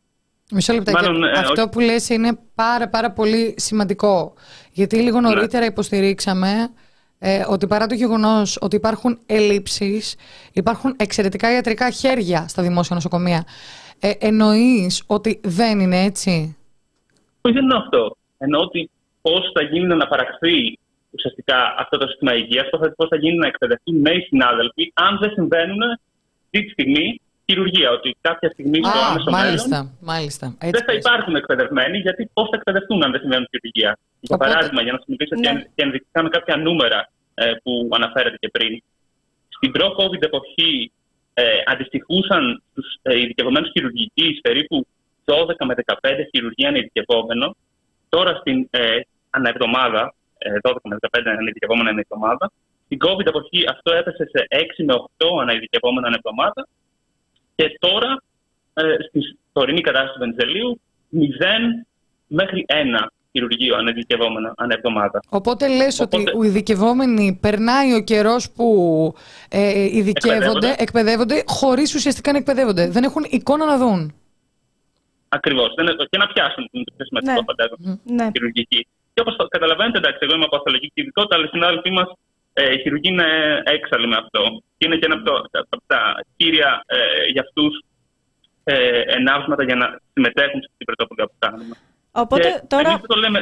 Μισό λεπτάκι. Μάλλον, ε, Αυτό όχι. που λες είναι πάρα πάρα πολύ σημαντικό. Γιατί λίγο Ναι. νωρίτερα υποστηρίξαμε ε, ότι παρά το γεγονός ότι υπάρχουν ελλείψεις, υπάρχουν εξαιρετικά ιατρικά χέρια στα δημόσια νοσοκομεία. Ε, εννοείς ότι δεν είναι έτσι; Όχι, δεν είναι αυτό. Εννοώ ότι πώς θα γίνει να παραχθεί ουσιαστικά αυτό το σύστημα υγείας, πώς θα γίνει να εκπαιδευτούν νέοι συνάδελφοι, αν δεν συμβαίνουν αυτή τη στιγμή χειρουργία. Ότι κάποια στιγμή στο Α, άμεσο μέλλον μάλιστα, μάλιστα. Έτσι δεν θα πες. υπάρχουν εκπαιδευμένοι, γιατί πώς θα εκπαιδευτούν αν δεν συμβαίνουν χειρουργία. Για Οπότε- παράδειγμα, για να σας μιλήσω Ναι. και, και ενδεικτικά με κάποια νούμερα ε, που αναφέρατε και πριν. Στην προ-COVID εποχή ε, αντιστοιχούσαν στους ε, ειδικευμένους χειρουργική περίπου 12 με 15 χειρουργία ανά ειδικευόμενο. Τώρα στην ε, αναεβδομάδα, ε, 12 με 15 αναειδικευόμενα ανά εβδομάδα. Στην COVID εποχή αυτό έπεσε σε 6 με 8 αναειδικευόμενα ανά εβδομάδα. Και τώρα, ε, στη τωρινή κατάσταση του Βενιζελίου, 0 μέχρι 1 χειρουργείο αναειδικευόμενο ανά εβδομάδα. Οπότε λες ότι Οπότε- οι ειδικευόμενοι περνάει ο καιρός που ε, ειδικεύονται, Εκπαιδεύονται. εκπαιδεύονται, χωρίς ουσιαστικά να εκπαιδεύονται. Δεν έχουν εικόνα να δουν. Ακριβώς. Και να πιάσουν την πιο σημαντικό, Ναι. φαντάζομαι, Ναι. χειρουργική. Και όπως καταλαβαίνετε, εντάξει, εγώ είμαι από παθολογική ειδικότητα, αλλά οι συνάδελφοί μας ε, η χειρουργοί είναι έξαλλοι με αυτό. Και είναι και ένα από, το, από τα κύρια ε, για αυτούς ε, ενάψματα για να συμμετέχουν στην πρωτοβουλία που κάνουμε. Οπότε και τώρα εμείς το λέμε,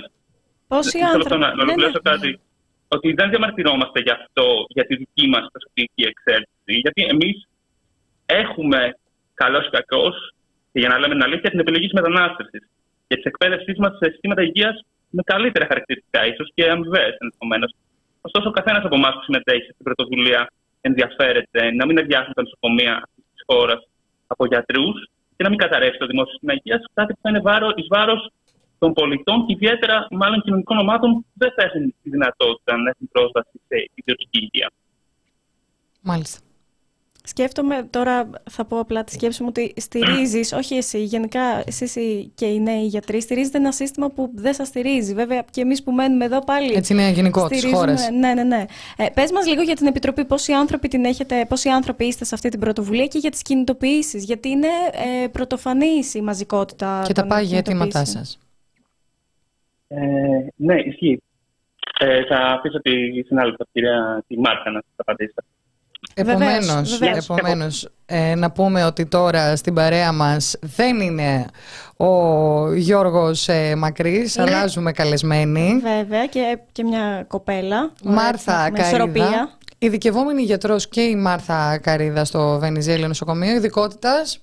πόσοι Θέλω αυτό άνθρωποι. να, να ολοκληρώσω ναι, ναι. κάτι. Ότι δεν διαμαρτυρόμαστε γι' αυτό, για τη δική μας προσωπική εξέλιξη. Γιατί εμείς έχουμε καλός ή κακός, και για να λέμε την αλήθεια, την επιλογή της μετανάστευσης και της εκπαίδευσής μας σε συστήματα υγείας με καλύτερα χαρακτηριστικά, ίσως και αμοιβέ ενδεχομένως. Ωστόσο, ο καθένας από εμάς που συμμετέχει στην πρωτοβουλία ενδιαφέρεται να μην αδειάσουν τα νοσοκομεία της χώρας από γιατρούς και να μην καταρρεύσει το δημόσιο σύστημα υγείας, κάτι που θα είναι βάρο, εις βάρος των πολιτών και ιδιαίτερα μάλλον κοινωνικών ομάδων που δεν θα έχουν τη δυνατότητα να έχουν πρόσβαση σε ιδιωτική υγεία. Μάλιστα. Σκέφτομαι, τώρα θα πω απλά τη σκέψη μου ότι στηρίζεις, όχι εσύ, γενικά εσεί και οι νέοι γιατροί, στηρίζετε ένα σύστημα που δεν σας στηρίζει. Βέβαια και εμείς που μένουμε εδώ πάλι. Έτσι είναι γενικό της χώρας. Ναι, ναι, ναι. Ε, Πες μας λίγο για την Επιτροπή, πόσοι άνθρωποι την έχετε, πόσοι άνθρωποι είστε σε αυτή την πρωτοβουλία και για τις κινητοποιήσεις. Γιατί είναι ε, πρωτοφανής η μαζικότητα. Και τα πάγια αιτήματά σας. Ε, ναι, ισχύει. Ε, θα αφήσω τη συνάδελφα, κυρία τη Μάρκα, να σας απαντήσει. Επομένως, επομένως ε, να πούμε ότι τώρα στην παρέα μας δεν είναι ο Γιώργος ε, Μακρύς, αλλάζουμε καλεσμένη. Βέβαια και, και μια κοπέλα. Μάρθα Καρίδα, ειδικευόμενη γιατρός και η Μάρθα Καρίδα στο Βενιζέλιο Νοσοκομείο, ειδικότητας.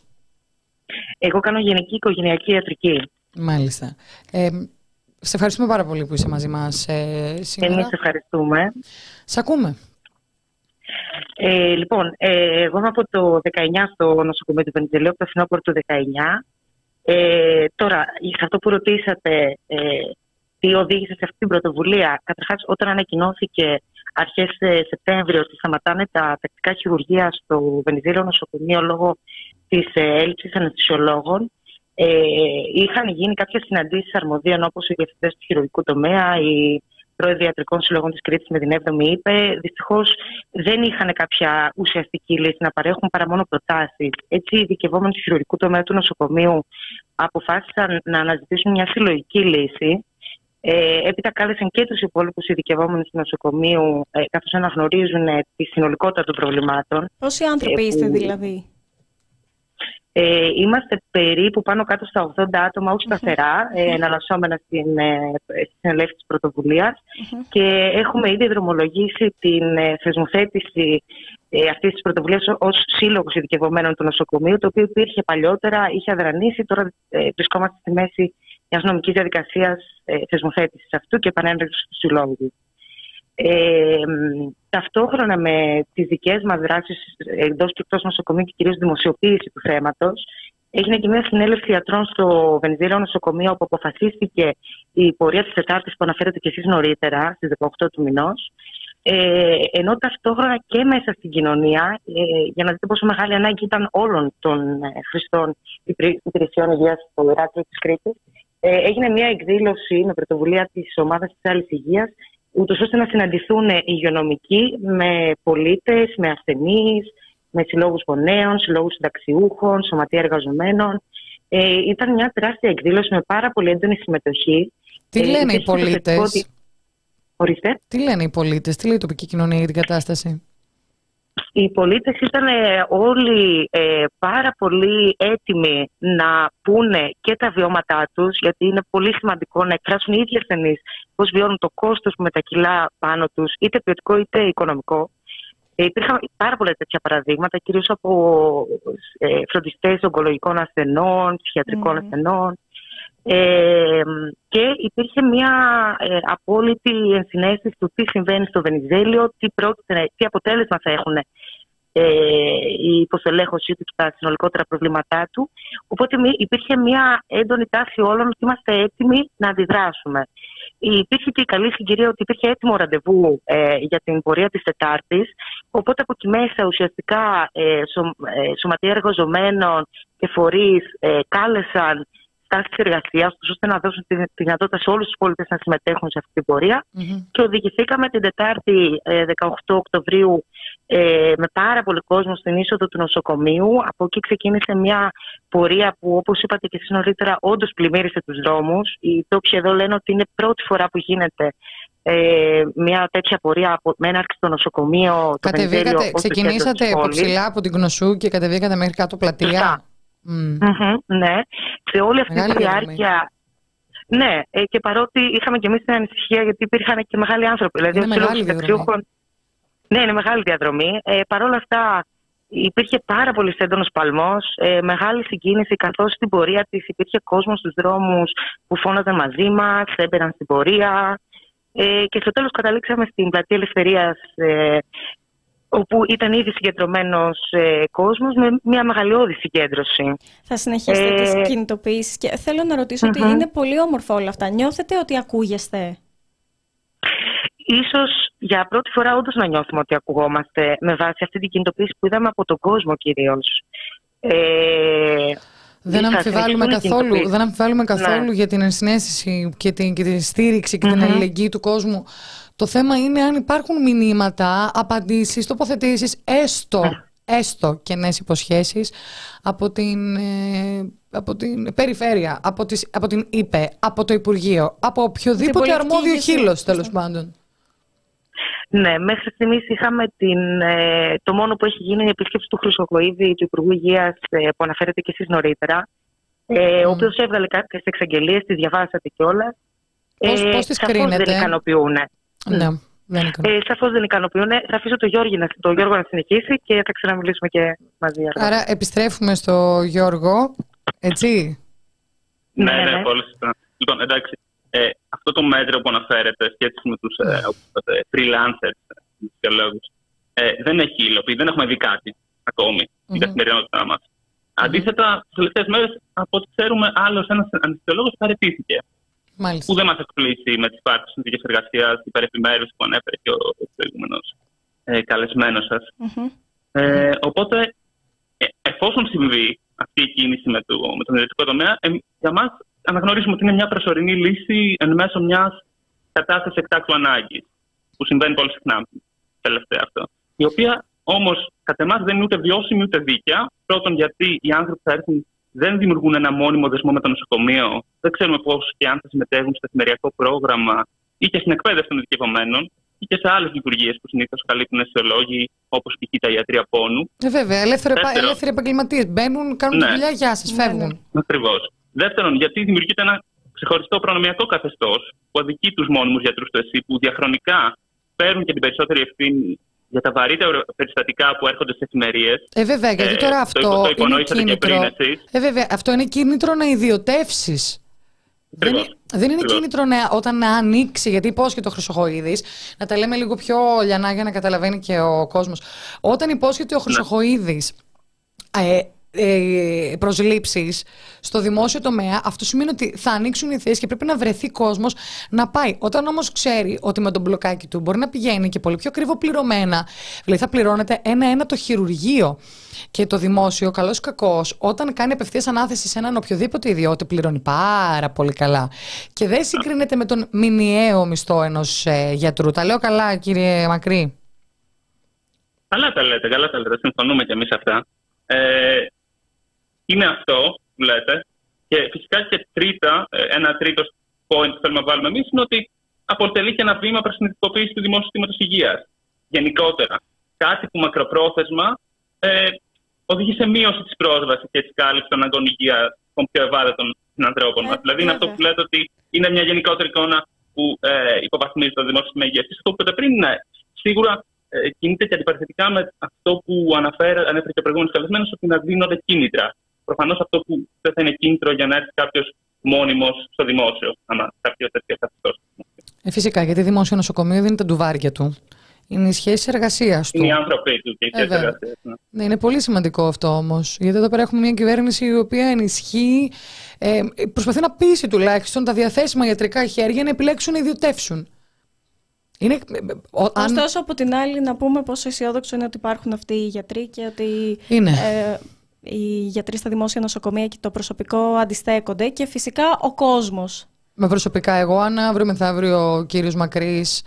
Εγώ κάνω γενική οικογενειακή ιατρική. Μάλιστα. Ε, σε ευχαριστούμε πάρα πολύ που είσαι μαζί μας ε, σήμερα. Εμείς ευχαριστούμε. Σ' ακούμε. Ε, λοιπόν, ε, εγώ είμαι από το 19 στο νοσοκομείο του Βενιζελίου, από το φθινόπωρο του 19. Ε, τώρα, για αυτό που ρωτήσατε, ε, τι οδήγησε σε αυτή την πρωτοβουλία. Καταρχάς, όταν ανακοινώθηκε αρχές Σεπτέμβριο ότι σταματάνε τα τακτικά χειρουργία στο Βενιζέλιο νοσοκομείο λόγω της ε, έλλειψης αναισθησιολόγων, ε, είχαν γίνει κάποιες συναντήσεις αρμοδίων όπως οι διευθυντές του χειρουργικού τομέα, οι πρόεδροι ιατρικών συλλογών της Κρήτης με την 7η είπε. Δυστυχώς δεν είχαν κάποια ουσιαστική λύση να παρέχουν παρά μόνο προτάσεις. Έτσι, οι ειδικευόμενοι του χειρουργικού τομέα του νοσοκομείου αποφάσισαν να αναζητήσουν μια συλλογική λύση. Ε, έπειτα κάλεσαν και τους υπόλοιπους ειδικευόμενου του νοσοκομείου, ε, καθώς αναγνωρίζουν ε, τη συνολικότητα των προβλημάτων. Πόσοι άνθρωποι ε, είστε δηλαδή; Ε, είμαστε περίπου πάνω κάτω στα 80 άτομα, όχι σταθερά, ε, εναλλασσόμενα στην ε, συνελεύση της πρωτοβουλίας και έχουμε ήδη δρομολογήσει την ε, θεσμοθέτηση ε, αυτής της πρωτοβουλίας ως σύλλογος ειδικευομένων του νοσοκομείου, το οποίο υπήρχε παλιότερα, είχε αδρανήσει. Τώρα ε, βρισκόμαστε στη μέση μιας νομικής διαδικασίας ε, θεσμοθέτησης αυτού και επανένταξη του συλλόγους. Ε, ταυτόχρονα με τις δικές μας δράσεις εντός και εκτός νοσοκομείου και κυρίως δημοσιοποίηση του θέματος, έγινε και μια συνέλευση ιατρών στο Βενιζέλιο νοσοκομείο όπου αποφασίστηκε η πορεία της Τετάρτης που αναφέρετε και εσείς νωρίτερα, στις 18 του μηνός, ε, ενώ ταυτόχρονα και μέσα στην κοινωνία, ε, για να δείτε πόσο μεγάλη ανάγκη ήταν όλων των ε, χρηστών υπηρεσιών υγείας στο Ηράκλειο της Κρήτης, ε, έγινε μια εκδήλωση με πρωτοβουλία της ομάδας της άλλης υγείας ούτως ώστε να συναντηθούν οι υγειονομικοί με πολίτες, με ασθενείς, με συλλόγους γονέων, συλλόγους συνταξιούχων, σωματεία εργαζομένων. Ε, ήταν μια τεράστια εκδήλωση με πάρα πολύ έντονη συμμετοχή. Τι ε, λένε οι πολίτες; Ορίστε. Τι λένε οι πολίτες, τι λέει η τοπική κοινωνία για την κατάσταση; Οι πολίτες ήταν όλοι ε, πάρα πολύ έτοιμοι να πούνε και τα βιώματά τους, γιατί είναι πολύ σημαντικό να εκφράσουν οι ίδιοι ασθενείς πώς βιώνουν το κόστος που μετακυλά πάνω τους, είτε ποιοτικό είτε οικονομικό. Ε, υπήρχαν πάρα πολλά τέτοια παραδείγματα, κυρίως από ε, φροντιστές ογκολογικών ασθενών, ψυχιατρικών mm. ασθενών. Ε, και υπήρχε μια ε, απόλυτη ενσυναίσθηση του τι συμβαίνει στο Βενιζέλιο, τι, πρόκειται, τι αποτέλεσμα θα έχουν ε, η υποστελέχωσή του και τα συνολικότερα προβλήματά του. Οπότε υπήρχε μια έντονη τάση όλων ότι είμαστε έτοιμοι να αντιδράσουμε. Υπήρχε και η καλή συγκυρία ότι υπήρχε έτοιμο ραντεβού ε, για την πορεία της Τετάρτης, οπότε από εκεί μέσα ουσιαστικά ε, σω, ε, σωματεία εργοζομένων και φορείς ε, κάλεσαν τάσει εργασίας ώστε να δώσουν τη δυνατότητα σε όλους τους πολίτες να συμμετέχουν σε αυτή την πορεία. Mm-hmm. Και οδηγηθήκαμε την Τετάρτη 18 ε, Οκτωβρίου ε, με πάρα πολύ κόσμο στην είσοδο του νοσοκομείου. Από εκεί ξεκίνησε μια πορεία που, όπως είπατε και εσείς νωρίτερα, όντως πλημμύρισε τους δρόμους. Οι τόποι εδώ λένε ότι είναι πρώτη φορά που γίνεται ε, μια τέτοια πορεία από έναρξη στο νοσοκομείο. Κατεβήκατε, ξεκινήσατε ψηλά από την Γνωσού και κατεβήκατε μέχρι κάτω πλατεία. Mm. ναι. Σε όλη αυτή τη διάρκεια. Ναι, ε, και παρότι είχαμε και εμείς την ανησυχία γιατί υπήρχαν και μεγάλοι άνθρωποι. Δηλαδή, είναι μεγάλη διαδρομή. Ναι, είναι μεγάλη διαδρομή. Ε, Παρ' όλα αυτά, υπήρχε πάρα πολύ έντονο παλμός, ε, μεγάλη συγκίνηση, καθώς στην πορεία της υπήρχε κόσμος στους δρόμους που φώναζαν μαζί μας, έμπαιναν στην πορεία. Ε, και στο τέλος καταλήξαμε στην πλατεία Ελευθερίας ε, όπου ήταν ήδη συγκεντρωμένος ε, κόσμος με μια μεγαλειώδη συγκέντρωση. Θα συνεχίσετε ε... τις κινητοποιήσεις. Και θέλω να ρωτησω ότι είναι πολύ όμορφο όλα αυτά. Νιώθετε ότι ακούγεστε; ίσως για πρώτη φορά όντως να νιώθουμε ότι ακουγόμαστε με βάση αυτή την κινητοποίηση που είδαμε από τον κόσμο κυρίως. Ε, δεν αμφιβάλλουμε, καθόλου, δεν αμφιβάλλουμε καθόλου Ναι. για την ενσυναίσθηση και την, και τη στήριξη και την αλληλεγγύη του κόσμου. Το θέμα είναι αν υπάρχουν μηνύματα, απαντήσεις, τοποθετήσεις, έστω, έστω κενές υποσχέσεις από την, ε, από την περιφέρεια, από, τις, από την ΥΠΕ, από το Υπουργείο, από οποιοδήποτε πολιτική αρμόδιο ηγεσία. χείλος τέλος πάντων. Ναι, μέχρι στιγμής είχαμε την, ε, το μόνο που έχει γίνει είναι η επίσκεψη του Χρυσοκοίδη, του Υπουργού Υγείας, που αναφέρετε και εσείς νωρίτερα. Ε, Ο οποίος έβγαλε κάποιες εξαγγελίες, τις διαβάσατε κιόλας. Πώς- πώς τις κρίνετε; δεν ικανοποιούν. Ναι, δεν είναι Ε, Σαφώς δεν ικανοποιούν. Θα αφήσω το Γιώργο, να, το Γιώργο να συνεχίσει και θα ξαναμιλήσουμε και μαζί. αργότερα. Άρα επιστρέφουμε στο Γιώργο, έτσι; Ναι, ναι, πολύ σωστά. Λοιπόν, εντάξει, ε, αυτό το μέτρο που αναφέρεται σχέση με τους ε, όπως είπατε, freelancers, ε, τους δικαιολόγους, ε, δεν έχει υλοποιεί, δεν έχουμε δει κάτι ακόμη στην καθημερινότητά μας. Αντίθετα, τις τελευταίες μέρες, από ό,τι ξέρουμε, άλλος ένας ανησυχολόγος παρετήθηκε. Μάλιστα. Που δεν μας εκπλήσει με τις πάρτε συνθήκε εργασία, την υπερεπιμέρωση που ανέφερε και ο, ο προηγούμενος ε, καλεσμένος σας. Μμμ. Ε, οπότε, ε, εφόσον συμβεί αυτή η κίνηση με, το, με τον ιδιωτικό τομέα, ε, για μας αναγνωρίζουμε ότι είναι μια προσωρινή λύση εν μέσω μιας κατάστασης εκτάκτου ανάγκης, που συμβαίνει πολύ συχνά τελευταία αυτό. Η οποία όμως κατά εμάς δεν είναι ούτε βιώσιμη ούτε δίκαια. Πρώτον, γιατί οι άνθρωποι που θα έρθουν δεν δημιουργούν ένα μόνιμο δεσμό με το νοσοκομείο, δεν ξέρουμε πώς και αν θα συμμετέχουν στο εφημεριακό πρόγραμμα ή και στην εκπαίδευση των ειδικευομένων ή και σε άλλες λειτουργίες που συνήθως καλύπτουν αισιολόγοι, όπως π.χ. τα ιατρία πόνου. Ε, βέβαια, ελεύθερο, Δεύτερο. ελεύθεροι επαγγελματίες μπαίνουν, κάνουν τη Ναι. δουλειά, γεια σας, φεύγουν. Ακριβώς. Δεύτερον, γιατί δημιουργείται ένα ξεχωριστό προνομιακό καθεστώς που αδικεί τους μόνιμους γιατρούς του ΕΣΥ, που διαχρονικά παίρνουν και την περισσότερη ευθύνη για τα βαρύτερα περιστατικά που έρχονται σε εφημερίες. Ε, βέβαια, γιατί Ε, τώρα το αυτό υπο- το είναι υπονοήσατε και κίνητρο. πριν εσείς. Ε, βέβαια, αυτό είναι κίνητρο να ιδιωτεύσεις. Δεν, Ακριβώς. είναι- δεν είναι Ακριβώς. κίνητρο να, όταν να ανοίξει, γιατί υπόσχεται ο Χρυσοχοίδης, να τα λέμε λίγο πιο λιανά για να καταλαβαίνει και ο κόσμος. Όταν υπόσχεται ο Ναι. Χρυσοχοίδης ε, ε, προσλήψεις στο δημόσιο τομέα, αυτό σημαίνει ότι θα ανοίξουν οι θέσεις και πρέπει να βρεθεί κόσμος να πάει. Όταν όμως ξέρει ότι με τον μπλοκάκι του μπορεί να πηγαίνει και πολύ πιο κρυβοπληρωμένα, δηλαδή θα πληρώνεται ένα-ένα το χειρουργείο και το δημόσιο, καλός ή κακός, όταν κάνει απευθείας ανάθεση σε έναν οποιοδήποτε ιδιώτη, πληρώνει πάρα πολύ καλά. Και δεν συγκρίνεται με τον μηνιαίο μισθό ενός ε, γιατρού. Τα λέω καλά, κύριε Μακρύ; Καλά τα λέτε, καλά τα λέτε. Συμφωνούμε κι εμείς αυτά. Ε, είναι αυτό που λέτε. Και φυσικά και τρίτα, ε, ένα τρίτος point που θέλουμε να βάλουμε εμείς είναι ότι αποτελεί και ένα βήμα προς την ειδικοποίηση του δημόσιου συστήματος υγείας. Γενικότερα. Κάτι που μακροπρόθεσμα ε, οδηγεί σε μείωση της πρόσβασης και της κάλυψης των αναγκών υγείας των πιο ευάλωτων συνανθρώπων Ε, μα. Δηλαδή, είναι αυτό βέβαια. που λέτε ότι είναι μια γενικότερη εικόνα που ε, υποβαθμίζει το δημόσιο σύστημα υγείας. Αυτό που είπατε πριν, ναι, σίγουρα ε, κινείται και αντιπαρθετικά με αυτό που αναφέρε, ανέφερε και ο προηγούμενος καλεσμένος, ότι να δίνονται κίνητρα. Προφανώς αυτό που δεν θα είναι κίνητρο για να έρθει κάποιος μόνιμος στο δημόσιο, άμα κάποιος τέτοιο καθεστώ. Ε, φυσικά, γιατί δημόσιο νοσοκομείο δεν είναι τα ντουβάρια του. Είναι οι σχέσεις εργασίας του. Είναι οι άνθρωποι του και οι Ε, θέσει βέβαια. εργασίας. Ναι. Ναι, είναι πολύ σημαντικό αυτό όμως. Γιατί εδώ πέρα έχουμε μια κυβέρνηση η οποία ενισχύει, ε, προσπαθεί να πείσει τουλάχιστον τα διαθέσιμα ιατρικά χέρια να επιλέξουν να ιδιωτεύσουν. Είναι, ε, ε, ο- αν- Ωστόσο, από την άλλη, να πούμε πόσο αισιόδοξο είναι ότι υπάρχουν αυτοί οι γιατροί και ότι Είναι. ε, οι γιατροί στα δημόσια νοσοκομεία και το προσωπικό αντιστέκονται και φυσικά ο κόσμος. Με προσωπικά εγώ, αν αύριο μεθαύριο ο κύριος Μακρύς,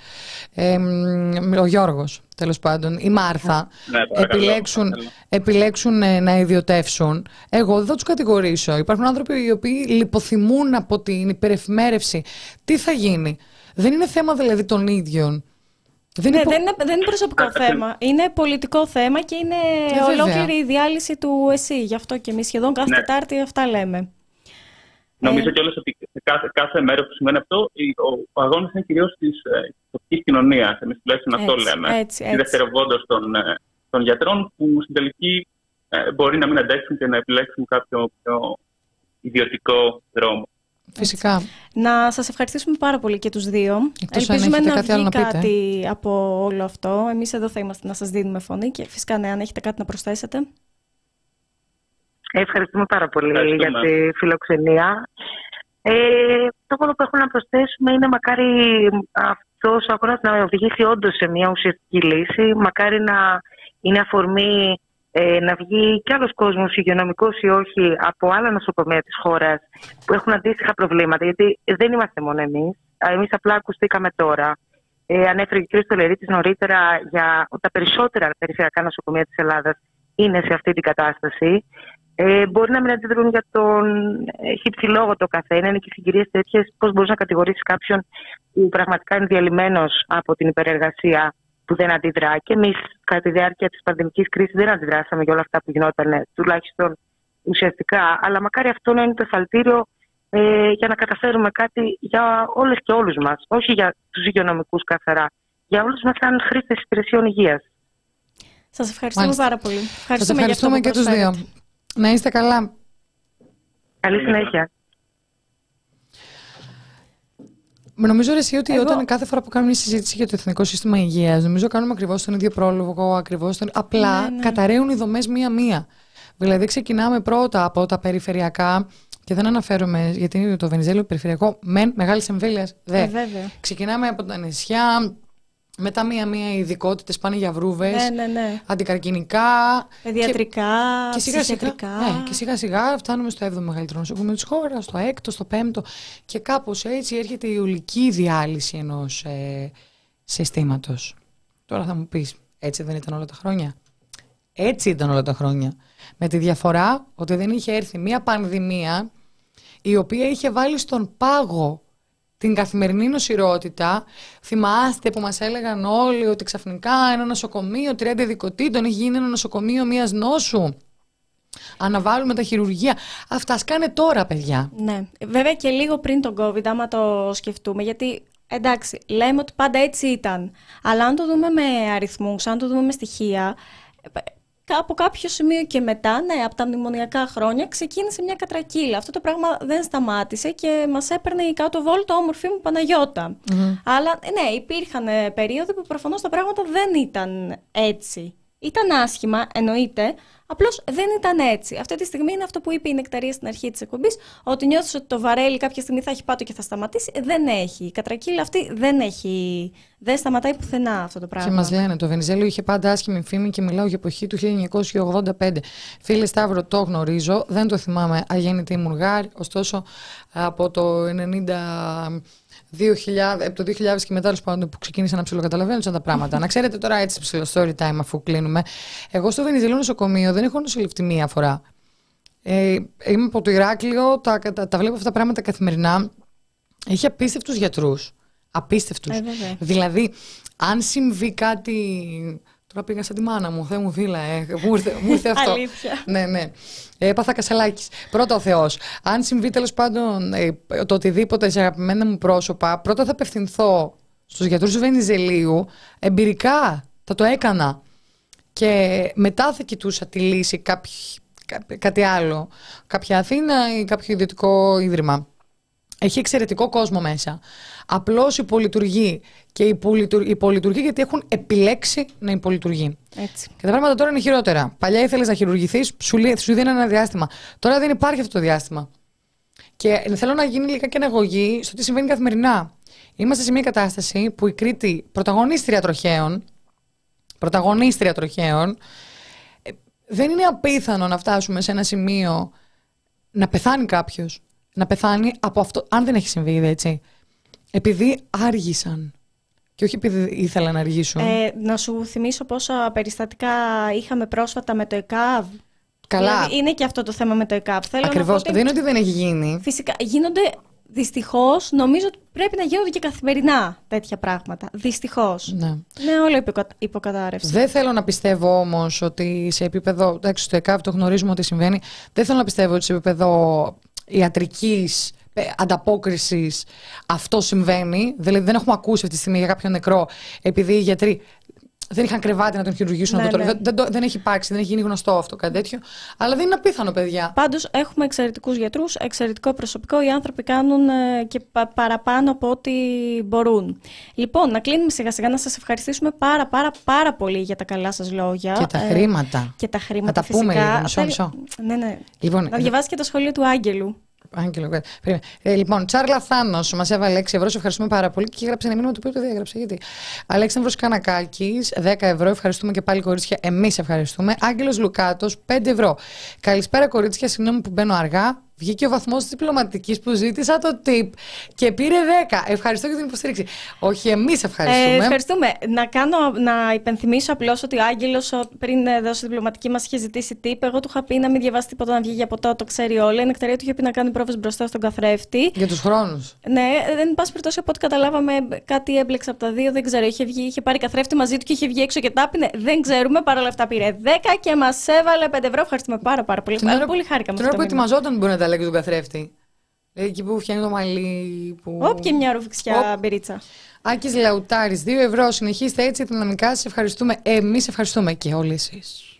ε, μ, ο Γιώργος τέλος πάντων, η Μάρθα, Ναι, παρακαλώ, επιλέξουν, παρακαλώ. επιλέξουν ε, να ιδιωτεύσουν, εγώ δεν θα τους κατηγορήσω. Υπάρχουν άνθρωποι οι οποίοι λιποθυμούν από την υπερεφημέρευση. Τι θα γίνει; Δεν είναι θέμα δηλαδή των ίδιων. Δεν Ναι, είναι πο- δεν, είναι, δεν είναι προσωπικό θέμα. Είναι πολιτικό θέμα και είναι Ε, βέβαια. ολόκληρη η διάλυση του ΕΣΥ. Γι' αυτό και εμείς σχεδόν κάθε Ναι. Τετάρτη αυτά λέμε. Νομίζω κιόλας ότι σε κάθε, κάθε μέρο που σημαίνει αυτό, η- ο, ο αγώνας είναι κυρίως της ε, τοπικής κοινωνίας. Εμείς τουλάχιστον αυτό Έτσι, λέμε. έτσι, Τη έτσι. δευτεροβόντως των, ε, των γιατρών που στην τελική ε, μπορεί να μην αντέξουν και να επιλέξουν κάποιο πιο ιδιωτικό δρόμο. Φυσικά. Να σας ευχαριστήσουμε πάρα πολύ και τους δύο. Εκτός αν Ελπίζουμε έχετε να κάτι άλλο βγει να πείτε. κάτι από όλο αυτό. Εμείς εδώ θα είμαστε να σας δίνουμε φωνή και φυσικά ναι, αν έχετε κάτι να προσθέσετε. Ευχαριστούμε πάρα πολύ Ευχαριστούμε. για τη φιλοξενία. Ε, το μόνο που έχω να προσθέσουμε είναι μακάρι αυτό αυτός ο αγώνας να οδηγήσει όντως σε μια ουσιαστική λύση. Μακάρι να είναι αφορμή ε, να βγει κι άλλος κόσμος, υγειονομικός ή όχι, από άλλα νοσοκομεία της χώρας που έχουν αντίστοιχα προβλήματα, γιατί δεν είμαστε μόνο εμείς. Εμείς απλά ακουστήκαμε τώρα. Ε, ανέφερε και ο κ. Στολερίτης νωρίτερα για τα περισσότερα περιφερειακά νοσοκομεία της Ελλάδας είναι σε αυτή την κατάσταση. Ε, μπορεί να μην αντιδρούν για τον. Έχει ψηλόγο το καθένα, είναι και συγκυρίες τέτοιες. Πώς μπορείς να κατηγορήσεις κάποιον που πραγματικά είναι διαλυμένος από την υπερεργασία που δεν αντιδρά. Και εμείς, κατά τη διάρκεια της πανδημικής κρίσης, δεν αντιδράσαμε για όλα αυτά που γινόταν, τουλάχιστον ουσιαστικά. Αλλά μακάρι αυτό να είναι το εφαλτήριο ε, για να καταφέρουμε κάτι για όλες και όλους μας. Όχι για τους υγειονομικούς καθαρά. Για όλους μας, σαν χρήστες υπηρεσιών υγείας. Σας ευχαριστούμε Μάλιστα. πάρα πολύ. Σας ευχαριστούμε και τους δύο. Να είστε καλά. Καλή συνέχεια. Νομίζω ρε εσύ ότι Εγώ- όταν κάθε φορά που κάνουμε μια συζήτηση για το Εθνικό Σύστημα Υγείας, νομίζω κάνουμε ακριβώς τον ίδιο πρόλογο, ακριβώς τον... Απλά Ναι, ναι. καταραίουν οι δομές μία-μία. Δηλαδή ξεκινάμε πρώτα από τα περιφερειακά και δεν αναφέρομαι γιατί είναι το Βενιζέλιο περιφερειακό μεν μεγάλης εμβέλειας. Δε. Ε, βέβαια. Ξεκινάμε από τα νησιά, μετά μία-μία ειδικότητες πάνε για βρούβες, Ναι, ναι, ναι. αντικαρκυνικά. Παιδιατρικά, και σιγά σιγά, ψυχιατρικά. ναι, και σιγά σιγά φτάνουμε στο 7ο μεγαλύτερο νοσοκομείο της χώρας, στο 6ο, στο 5ο. Και κάπως έτσι έρχεται η ολική διάλυση ενός ε, συστήματος. Τώρα θα μου πεις, έτσι δεν ήταν όλα τα χρόνια; Έτσι ήταν όλα τα χρόνια. Με τη διαφορά ότι δεν είχε έρθει μία πανδημία η οποία είχε βάλει στον πάγο την καθημερινή νοσηρότητα. Θυμάστε που μας έλεγαν όλοι ότι ξαφνικά ένα νοσοκομείο 30 ειδικοτήτων έχει γίνει ένα νοσοκομείο μιας νόσου. Αναβάλουμε τα χειρουργία. Αυτά σκάνε τώρα, παιδιά. Ναι. Βέβαια και λίγο πριν τον COVID, άμα το σκεφτούμε, γιατί εντάξει, λέμε ότι πάντα έτσι ήταν. Αλλά αν το δούμε με αριθμούς, αν το δούμε με στοιχεία, ε, από κάποιο σημείο και μετά, ναι, από τα μνημονιακά χρόνια, ξεκίνησε μια κατρακύλα. Αυτό το πράγμα δεν σταμάτησε και μας έπαιρνε η κάτω βόλτα όμορφη μου παναγιωτα Αλλά ναι, υπήρχαν ε, περίοδοι που προφανώς τα πράγματα δεν ήταν έτσι. Ήταν άσχημα, εννοείται, απλώς δεν ήταν έτσι. Αυτή τη στιγμή είναι αυτό που είπε η Νεκταρία στην αρχή της εκπομπής, ότι νιώθεις ότι το βαρέλι κάποια στιγμή θα έχει πάτο και θα σταματήσει. Δεν έχει. Η κατρακύλα αυτή δεν έχει. Δεν σταματάει πουθενά αυτό το πράγμα. Και μας λένε, το Βενιζέλο είχε πάντα άσχημη φήμη και μιλάω για εποχή του 1985. Φίλε Σταύρο, το γνωρίζω, δεν το θυμάμαι αγέννητη Μουργάρ, ωστόσο από το 90. 2000, από το 2000 και μετά τέλος πάντων που ξεκίνησα να ψιλοκαταλαβαίνω τα πράγματα. να ξέρετε τώρα έτσι ψηλό story time αφού κλείνουμε. Εγώ στο Βενιζελό νοσοκομείο δεν έχω νοσηλευτεί μία φορά. Ε, είμαι από το Ηράκλειο, τα, τα, τα βλέπω αυτά τα πράγματα καθημερινά. Έχει απίστευτους γιατρούς. Απίστευτους. Ε, βέβαια. δηλαδή, αν συμβεί κάτι. Τώρα πήγα σαν τη μάνα μου, Θεέ μου φίλα, ε. Μου ήρθε, μου ήρθε αυτό. Αλήθεια. ναι, ναι. Έπαθα κασελάκι. Πρώτα ο Θεός. Αν συμβεί τέλος πάντων ε, το οτιδήποτε σε αγαπημένα μου πρόσωπα, πρώτα θα απευθυνθώ στους γιατρούς του Βενιζελίου. Εμπειρικά θα το έκανα. Και μετά θα κοιτούσα τη λύση κάποιοι, κά- κάτι άλλο. Κάποια Αθήνα ή κάποιο ιδιωτικό ίδρυμα. Έχει εξαιρετικό κόσμο μέσα. Απλώς υπολειτουργεί. Και υπολειτουργεί, υπολειτουργεί γιατί έχουν επιλέξει να υπολειτουργεί. Έτσι. Και τα πράγματα τώρα είναι χειρότερα. Παλιά ήθελες να χειρουργηθείς, σου, λέει- σου δίνει ένα διάστημα. Τώρα δεν υπάρχει αυτό το διάστημα. Και θέλω να γίνει λίγα και αναγωγή στο τι συμβαίνει καθημερινά. Είμαστε σε μια κατάσταση που η Κρήτη, πρωταγωνίστρια τροχαίων, πρωταγωνίστρια τροχαίων, ε, δεν είναι απίθανο να φτάσουμε σε ένα σημείο να πεθάνει κάποιος. Να πεθάνει από αυτό, αν δεν έχει συμβεί ήδη έτσι. Επειδή άργησαν. Και όχι επειδή ήθελαν να αργήσουν. Ε, να σου θυμίσω πόσα περιστατικά είχαμε πρόσφατα με το ΕΚΑΒ. Καλά. Δηλαδή, είναι και αυτό το θέμα με το ΕΚΑΒ. Θέλω να Ακριβώς. πω ότι Δεν είναι ότι δεν έχει γίνει. Φυσικά γίνονται. Δυστυχώς, νομίζω ότι πρέπει να γίνονται και καθημερινά τέτοια πράγματα. Δυστυχώς. Ναι. Είναι όλο υποκατα... υποκατάρρευση. Δεν θέλω να πιστεύω όμως ότι σε επίπεδο. Εντάξει, στο ΕΚΑΒ το γνωρίζουμε ότι συμβαίνει. Δεν θέλω να πιστεύω ότι σε επίπεδο ιατρικής ανταπόκρισης αυτό συμβαίνει. Δηλαδή, δεν έχουμε ακούσει αυτή τη στιγμή για κάποιον νεκρό επειδή οι γιατροί δεν είχαν κρεβάτι να τον χειρουργήσουν. Ναι, να τον... ναι. Δεν, δεν, το- δεν έχει υπάρξει, δεν έχει γίνει γνωστό αυτό κάτι τέτοιο. Αλλά δεν είναι απίθανο, παιδιά. Πάντως, έχουμε εξαιρετικούς γιατρούς, εξαιρετικό προσωπικό. Οι άνθρωποι κάνουν ε, και πα- παραπάνω από ό,τι μπορούν. Λοιπόν, να κλείνουμε σιγά σιγά να σας ευχαριστήσουμε πάρα πάρα πάρα πολύ για τα καλά σας λόγια. Και τα Ε, χρήματα. Και τα χρήματα Να τα πούμε φυσικά. λίγο, μισό, Θέλει- μισό. Ναι, ναι. Λοιπόν, Να διαβάσει και το σχολείο του Άγγελου. Άγγελο, ε, περίμενε. Ε, λοιπόν, Τσάρλα Θάνος μας έβαλε 6 ευρώ. Σε ευχαριστούμε πάρα πολύ και έγραψε ένα μήνυμα το οποίο το διέγραψε. Γιατί. Αλέξανδρος Κανακάκης, 10 ευρώ. Ευχαριστούμε και πάλι κορίτσια. Εμείς ευχαριστούμε. Άγγελος Λουκάτος, 5 ευρώ. Καλησπέρα κορίτσια. Συγγνώμη που μπαίνω αργά. Βγήκε ο βαθμός της διπλωματικής που ζήτησα το tip και πήρε 10. Ευχαριστώ για την υποστήριξη. Όχι, εμείς ευχαριστούμε. Ε, ευχαριστούμε. Να, κάνω, να υπενθυμίσω απλώς ότι ο Άγγελος πριν ε, δώσει διπλωματική μας είχε ζητήσει tip. Εγώ του είχα πει να μην διαβάσει τίποτα να βγει για ποτό, το ξέρει όλα. Η νεκταρία του είχε πει να κάνει πρόβες μπροστά στον καθρέφτη. Για τους χρόνους. Ναι, δεν πάση περιπτώσει από ό,τι καταλάβαμε κάτι έμπλεξε από τα δύο. Δεν ξέρω. Είχε, βγει, είχε πάρει καθρέφτη μαζί του και είχε βγει έξω και τάπινε. Δεν ξέρουμε. Παρ' όλα αυτά πήρε 10 και μας έβαλε 5 ευρώ. Ευχαριστούμε πάρα, πάρα πολύ. Την ώρα- πολύ χάρηκα με Την αυτό ώρα το που μήνυμα. ετοιμαζόταν μπορεί να τα λέει και τον καθρέφτη. Δηλαδή, Εκεί που φτιάχνει το μαλλί. Που... Όπ και μια ρουφιξιά μπυρίτσα. Άκης Λαουτάρης, 2 ευρώ. Συνεχίστε έτσι δυναμικά. Σα ευχαριστούμε. Εμείς ευχαριστούμε και όλοι εσείς.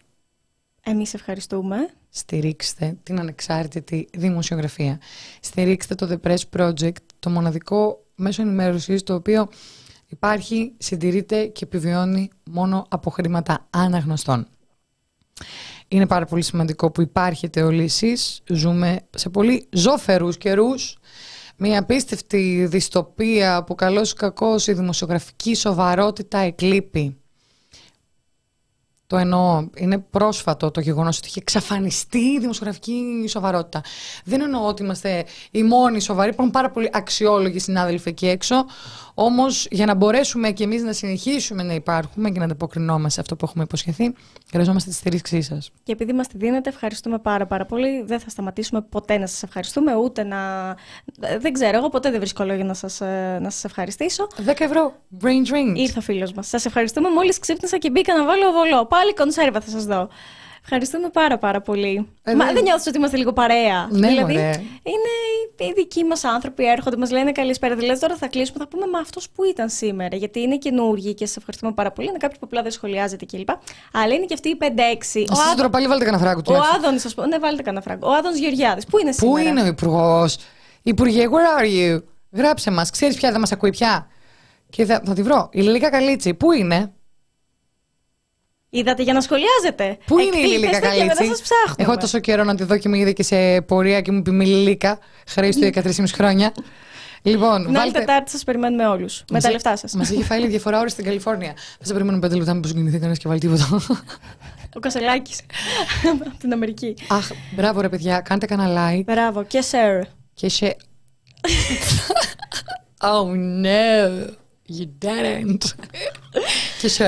Εμείς ευχαριστούμε. Στηρίξτε την ανεξάρτητη δημοσιογραφία. Στηρίξτε το The Press Project, το μοναδικό μέσο ενημέρωσης το οποίο υπάρχει, συντηρείται και επιβιώνει μόνο από χρήματα αναγνωστών. Είναι πάρα πολύ σημαντικό που υπάρχετε όλοι εσείς. Ζούμε σε πολύ ζώφερους καιρούς. Μια απίστευτη δυστοπία που καλώς ή κακώς η δημοσιογραφική σοβαρότητα εκλείπει. Το εννοώ. Είναι πρόσφατο το γεγονός ότι έχει εξαφανιστεί η δημοσιογραφική σοβαρότητα. Δεν εννοώ ότι είμαστε οι μόνοι σοβαροί. Υπάρχουν πάρα πολλοί αξιόλογοι συνάδελφοι εκεί έξω. Όμως, για να μπορέσουμε και εμείς να συνεχίσουμε να υπάρχουμε και να ανταποκρινόμαστε σε αυτό που έχουμε υποσχεθεί, χρειαζόμαστε τη στήριξή σας. Και επειδή μας τη δίνετε, ευχαριστούμε πάρα πάρα πολύ. Δεν θα σταματήσουμε ποτέ να σας ευχαριστούμε, ούτε να... Δεν ξέρω, εγώ ποτέ δεν βρίσκω λόγια να σας, ε, να σας ευχαριστήσω. 10 ευρώ. Brain drink. Ήρθε ο φίλος μας. Σας ευχαριστούμε. Μόλις ξύπνησα και μπήκα να βάλω οβολό. Πάλι κονσέρβα θα σας δω. Ευχαριστούμε πάρα πάρα πολύ. Ε, Μα δεν- δεν νιώθεις ότι είμαστε λίγο παρέα. Ναι, δηλαδή, μωρέ. είναι οι- οι δικοί μας άνθρωποι, έρχονται, μας λένε καλησπέρα. Δηλαδή τώρα θα κλείσουμε, θα πούμε μα αυτός που ήταν σήμερα. Γιατί είναι καινούργοι και σας ευχαριστούμε πάρα πολύ. Είναι κάποιοι που απλά δεν σχολιάζετε κλπ. Αλλά είναι και αυτοί οι 5-6. Ο, Εσείς Άδων- τώρα πάλι βάλτε κανένα φράγκο ο τουλάχιστον. Άδωνης, ας πούμε. Ναι, βάλτε κανένα φράγκο. Ο Άδωνης Γεωργιάδης. Πού είναι Πού σήμερα; είναι ο υπουργός, Υπουργέ, where are you? Γράψε μας. Ξέρεις ποια δεν μας ακούει πια; Και θα, θα τη βρω. Η Λιλίκα Καλίτσι, πού είναι; Είδατε για να σχολιάζετε. Πού είναι η Εκτίθεστε Λιλίκα και μετά Καλίτσι; σας ψάχνουμε. Έχω τόσο καιρό να τη δω και με είδε και σε πορεία και μου πει μη Λιλίκα. Χρέη του 13,5 χρόνια. Λοιπόν, Την άλλη βάλτε. Τετάρτη σας περιμένουμε όλους. Με τα λεφτά σας. Μας είχε φάει άλλη διαφορά ώρα στην Καλιφόρνια. Δεν σε περιμένουμε πέντε λεπτά μήπως συγκινηθεί κανένας και βάλει τίποτα. Ο Κασελάκης. Από την Αμερική. Αχ, μπράβο ρε παιδιά, κάντε κανένα like Μπράβο. Και sir. και σε. [laughs] oh no, you didn't. και σε.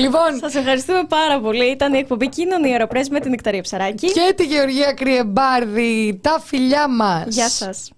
Λοιπόν, Σας ευχαριστούμε πάρα πολύ. Ήταν η εκπομπή Κοινωνία Αεροπρές με την Νεκταρία Ψαράκη. και τη Γεωργία Κρυεμπάρδη, τα φιλιά μας. Γεια σας.